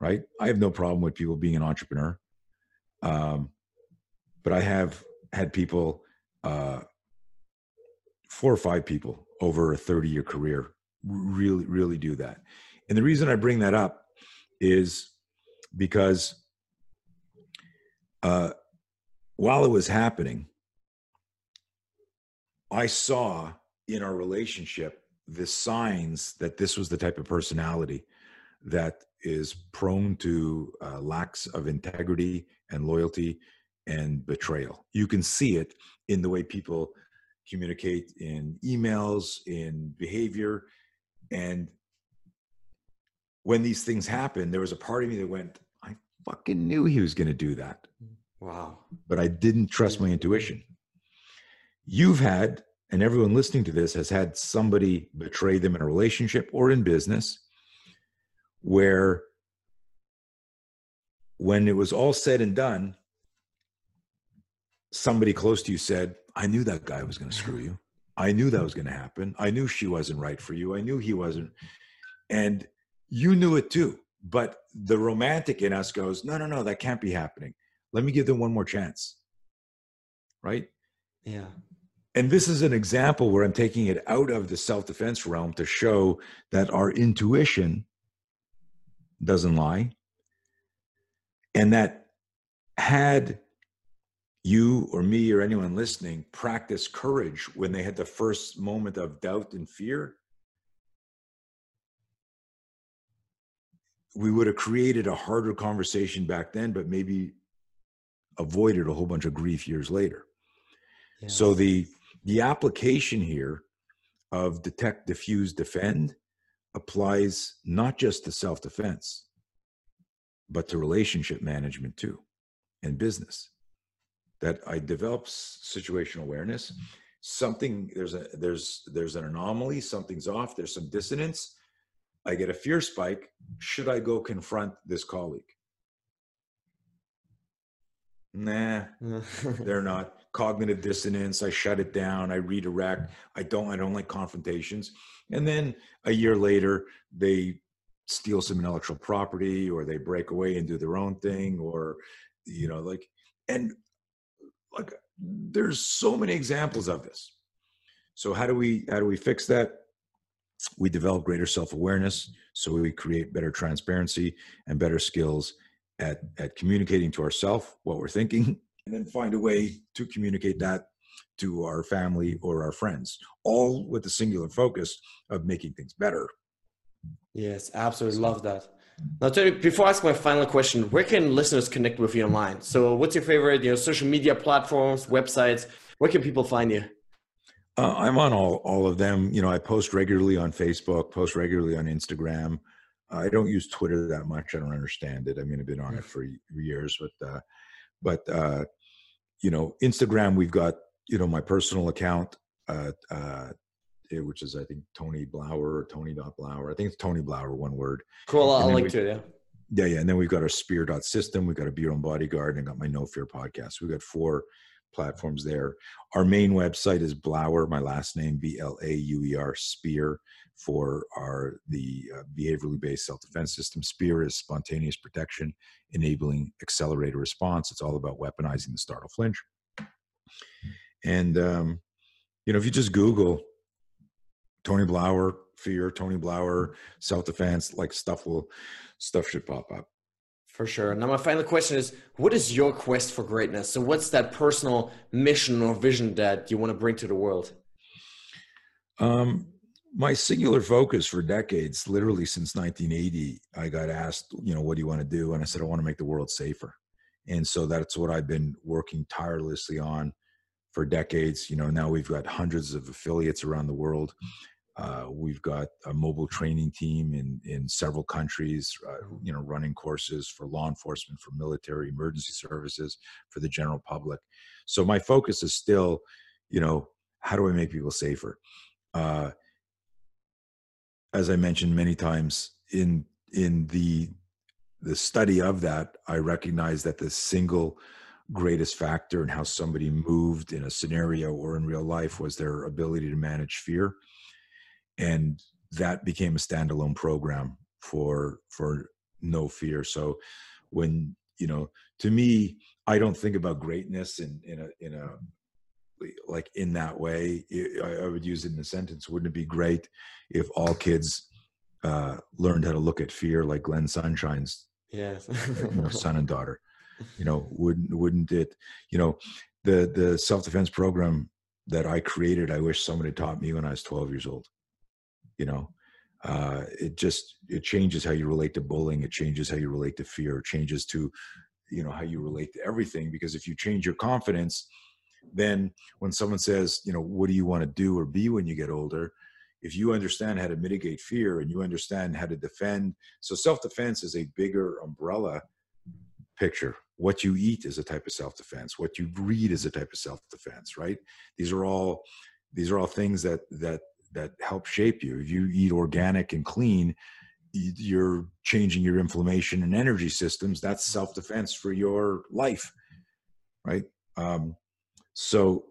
right? I have no problem with people being an entrepreneur, um, but I have had people, uh, four or five people over a thirty year career, really really do that, and the reason I bring that up is because uh, while it was happening, I saw in our relationship the signs that this was the type of personality that is prone to uh, lacks of integrity and loyalty and betrayal. You can see it in the way people communicate in emails, in behavior. And when these things happen, there was a part of me that went, I fucking knew he was going to do that. Wow. But I didn't trust my intuition. You've had and everyone listening to this has had somebody betray them in a relationship or in business where when it was all said and done somebody close to you said i knew that guy was going to screw you. I knew that was going to happen. I knew she wasn't right for you. I knew he wasn't. And you knew it too but the romantic in us goes no no no that can't be happening. Let me give them one more chance. Right? Yeah and this is an example where I'm taking it out of the self defense realm to show that our intuition doesn't lie. And that had you or me or anyone listening practice courage when they had the first moment of doubt and fear, we would have created a harder conversation back then, but maybe avoided a whole bunch of grief years later. Yeah. So the the application here of detect, defuse, defend applies not just to self defense, but to relationship management too and business. That I develop situational awareness. Something there's a there's there's an anomaly, something's off, there's some dissonance. I get a fear spike. Should I go confront this colleague? Nah, they're not cognitive dissonance i shut it down i redirect i don't i don't like confrontations. And then a year later they steal some intellectual property or they break away and do their own thing or you know like and like there's so many examples of this. So how do we how do we fix that? We develop greater self-awareness so we create better transparency and better skills at at communicating to ourselves what we're thinking and then find a way to communicate that to our family or our friends, all with the singular focus of making things better. Yes, absolutely love that. Now, Tony, before I ask my final question, where can listeners connect with you online? So, what's your favorite, you know, social media platforms, websites? Where can people find you? Uh, I'm on all all of them. You know, I post regularly on Facebook, post regularly on Instagram. I don't use Twitter that much. I don't understand it. I mean, I've been on it for years, but uh, but uh, you know, Instagram, we've got you know my personal account, uh, uh, eh, which is I think Tony Blauer or Tony Blauer. I think it's Tony Blauer, one word. Cool. I'll link to it. Yeah. Yeah, yeah. And then we've got our spear dot system. We've got a Be Your Own Bodyguard and got my No Fear podcast. We've got four platforms there. Our main website is Blauer, my last name, B L A U E R, Spear for our the uh, behaviorally based self-defense system. Spear is spontaneous protection, enabling accelerated response. It's all about weaponizing the startle flinch. And um, you know, if you just Google Tony Blauer fear, Tony Blauer self-defense, like stuff will stuff should pop up. For sure. Now, my final question is what is your quest for greatness? So, what's that personal mission or vision that you want to bring to the world? Um, my singular focus for decades, literally since 1980, I got asked, you know, what do you want to do? And I said, I want to make the world safer. And so that's what I've been working tirelessly on for decades. You know, now we've got hundreds of affiliates around the world. Uh, we've got a mobile training team in in several countries. Uh, you know, running courses for law enforcement, for military, emergency services, for the general public. So my focus is still, you know, how do I make people safer? Uh, as I mentioned many times in in the the study of that, I recognize that the single greatest factor in how somebody moved in a scenario or in real life was their ability to manage fear, and that became a standalone program for for no fear. So when you know, to me, I don't think about greatness in in a in a like in that way. I, would use it in a sentence. Wouldn't it be great if all kids uh, learned how to look at fear like Glenn Sunshine's yes you know, son and daughter? You know, wouldn't wouldn't it? You know, the the self defense program that I created, I wish somebody taught me when I was 12 years old. You know, uh, it just it changes how you relate to bullying. It changes how you relate to fear. It changes to you know how you relate to everything because if you change your confidence then when someone says you know what do you want to do or be when you get older if you understand how to mitigate fear and you understand how to defend so self-defense is a bigger umbrella picture what you eat is a type of self-defense what you read is a type of self-defense right these are all these are all things that that that help shape you. If you eat organic and clean you're changing your inflammation and energy systems. That's self-defense for your life right? Um, so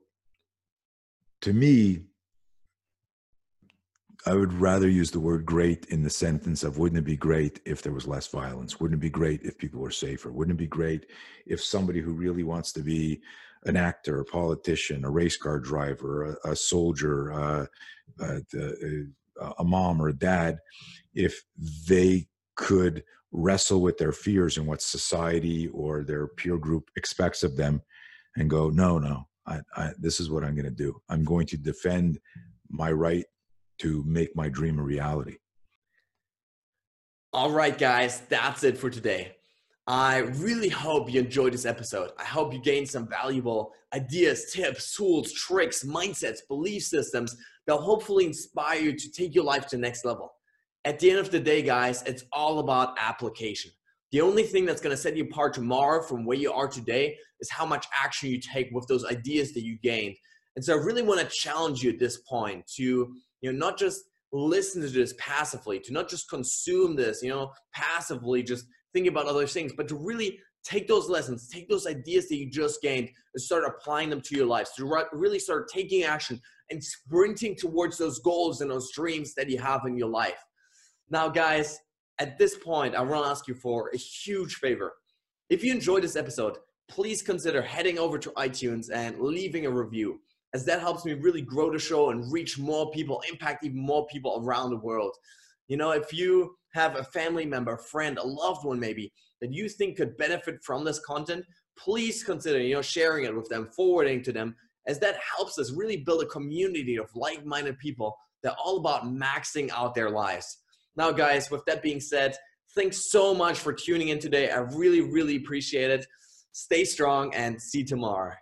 to me i would rather use the word great in the sentence of wouldn't it be great if there was less violence? Wouldn't it be great if people were safer? Wouldn't it be great if somebody who really wants to be an actor a politician a race car driver a, a soldier uh, uh, a mom or a dad if they could wrestle with their fears and what society or their peer group expects of them and go no no I, I, this is what i'm going to do. I'm going to defend my right to make my dream a reality. All right guys that's it for today i really hope you enjoyed this episode i hope you gained some valuable ideas tips tools tricks mindsets belief systems that'll hopefully inspire you to take your life to the next level. At the end of the day, guys, it's all about application. The only thing that's going to set you apart tomorrow from where you are today is how much action you take with those ideas that you gained. And so I really want to challenge you at this point to, you know, not just listen to this passively, to not just consume this, you know, passively, just think about other things, but to really take those lessons, take those ideas that you just gained and start applying them to your lives, to really start taking action and sprinting towards those goals and those dreams that you have in your life. Now, guys, at this point, I want to ask you for a huge favor. If you enjoyed this episode, please consider heading over to iTunes and leaving a review, as that helps me really grow the show and reach more people, impact even more people around the world. You know, if you have a family member, friend, a loved one maybe that you think could benefit from this content, please consider, you know, sharing it with them, forwarding to them, as that helps us really build a community of like-minded people that are all about maxing out their lives. Now, guys, with that being said, thanks so much for tuning in today. I really, really appreciate it. Stay strong and see tomorrow.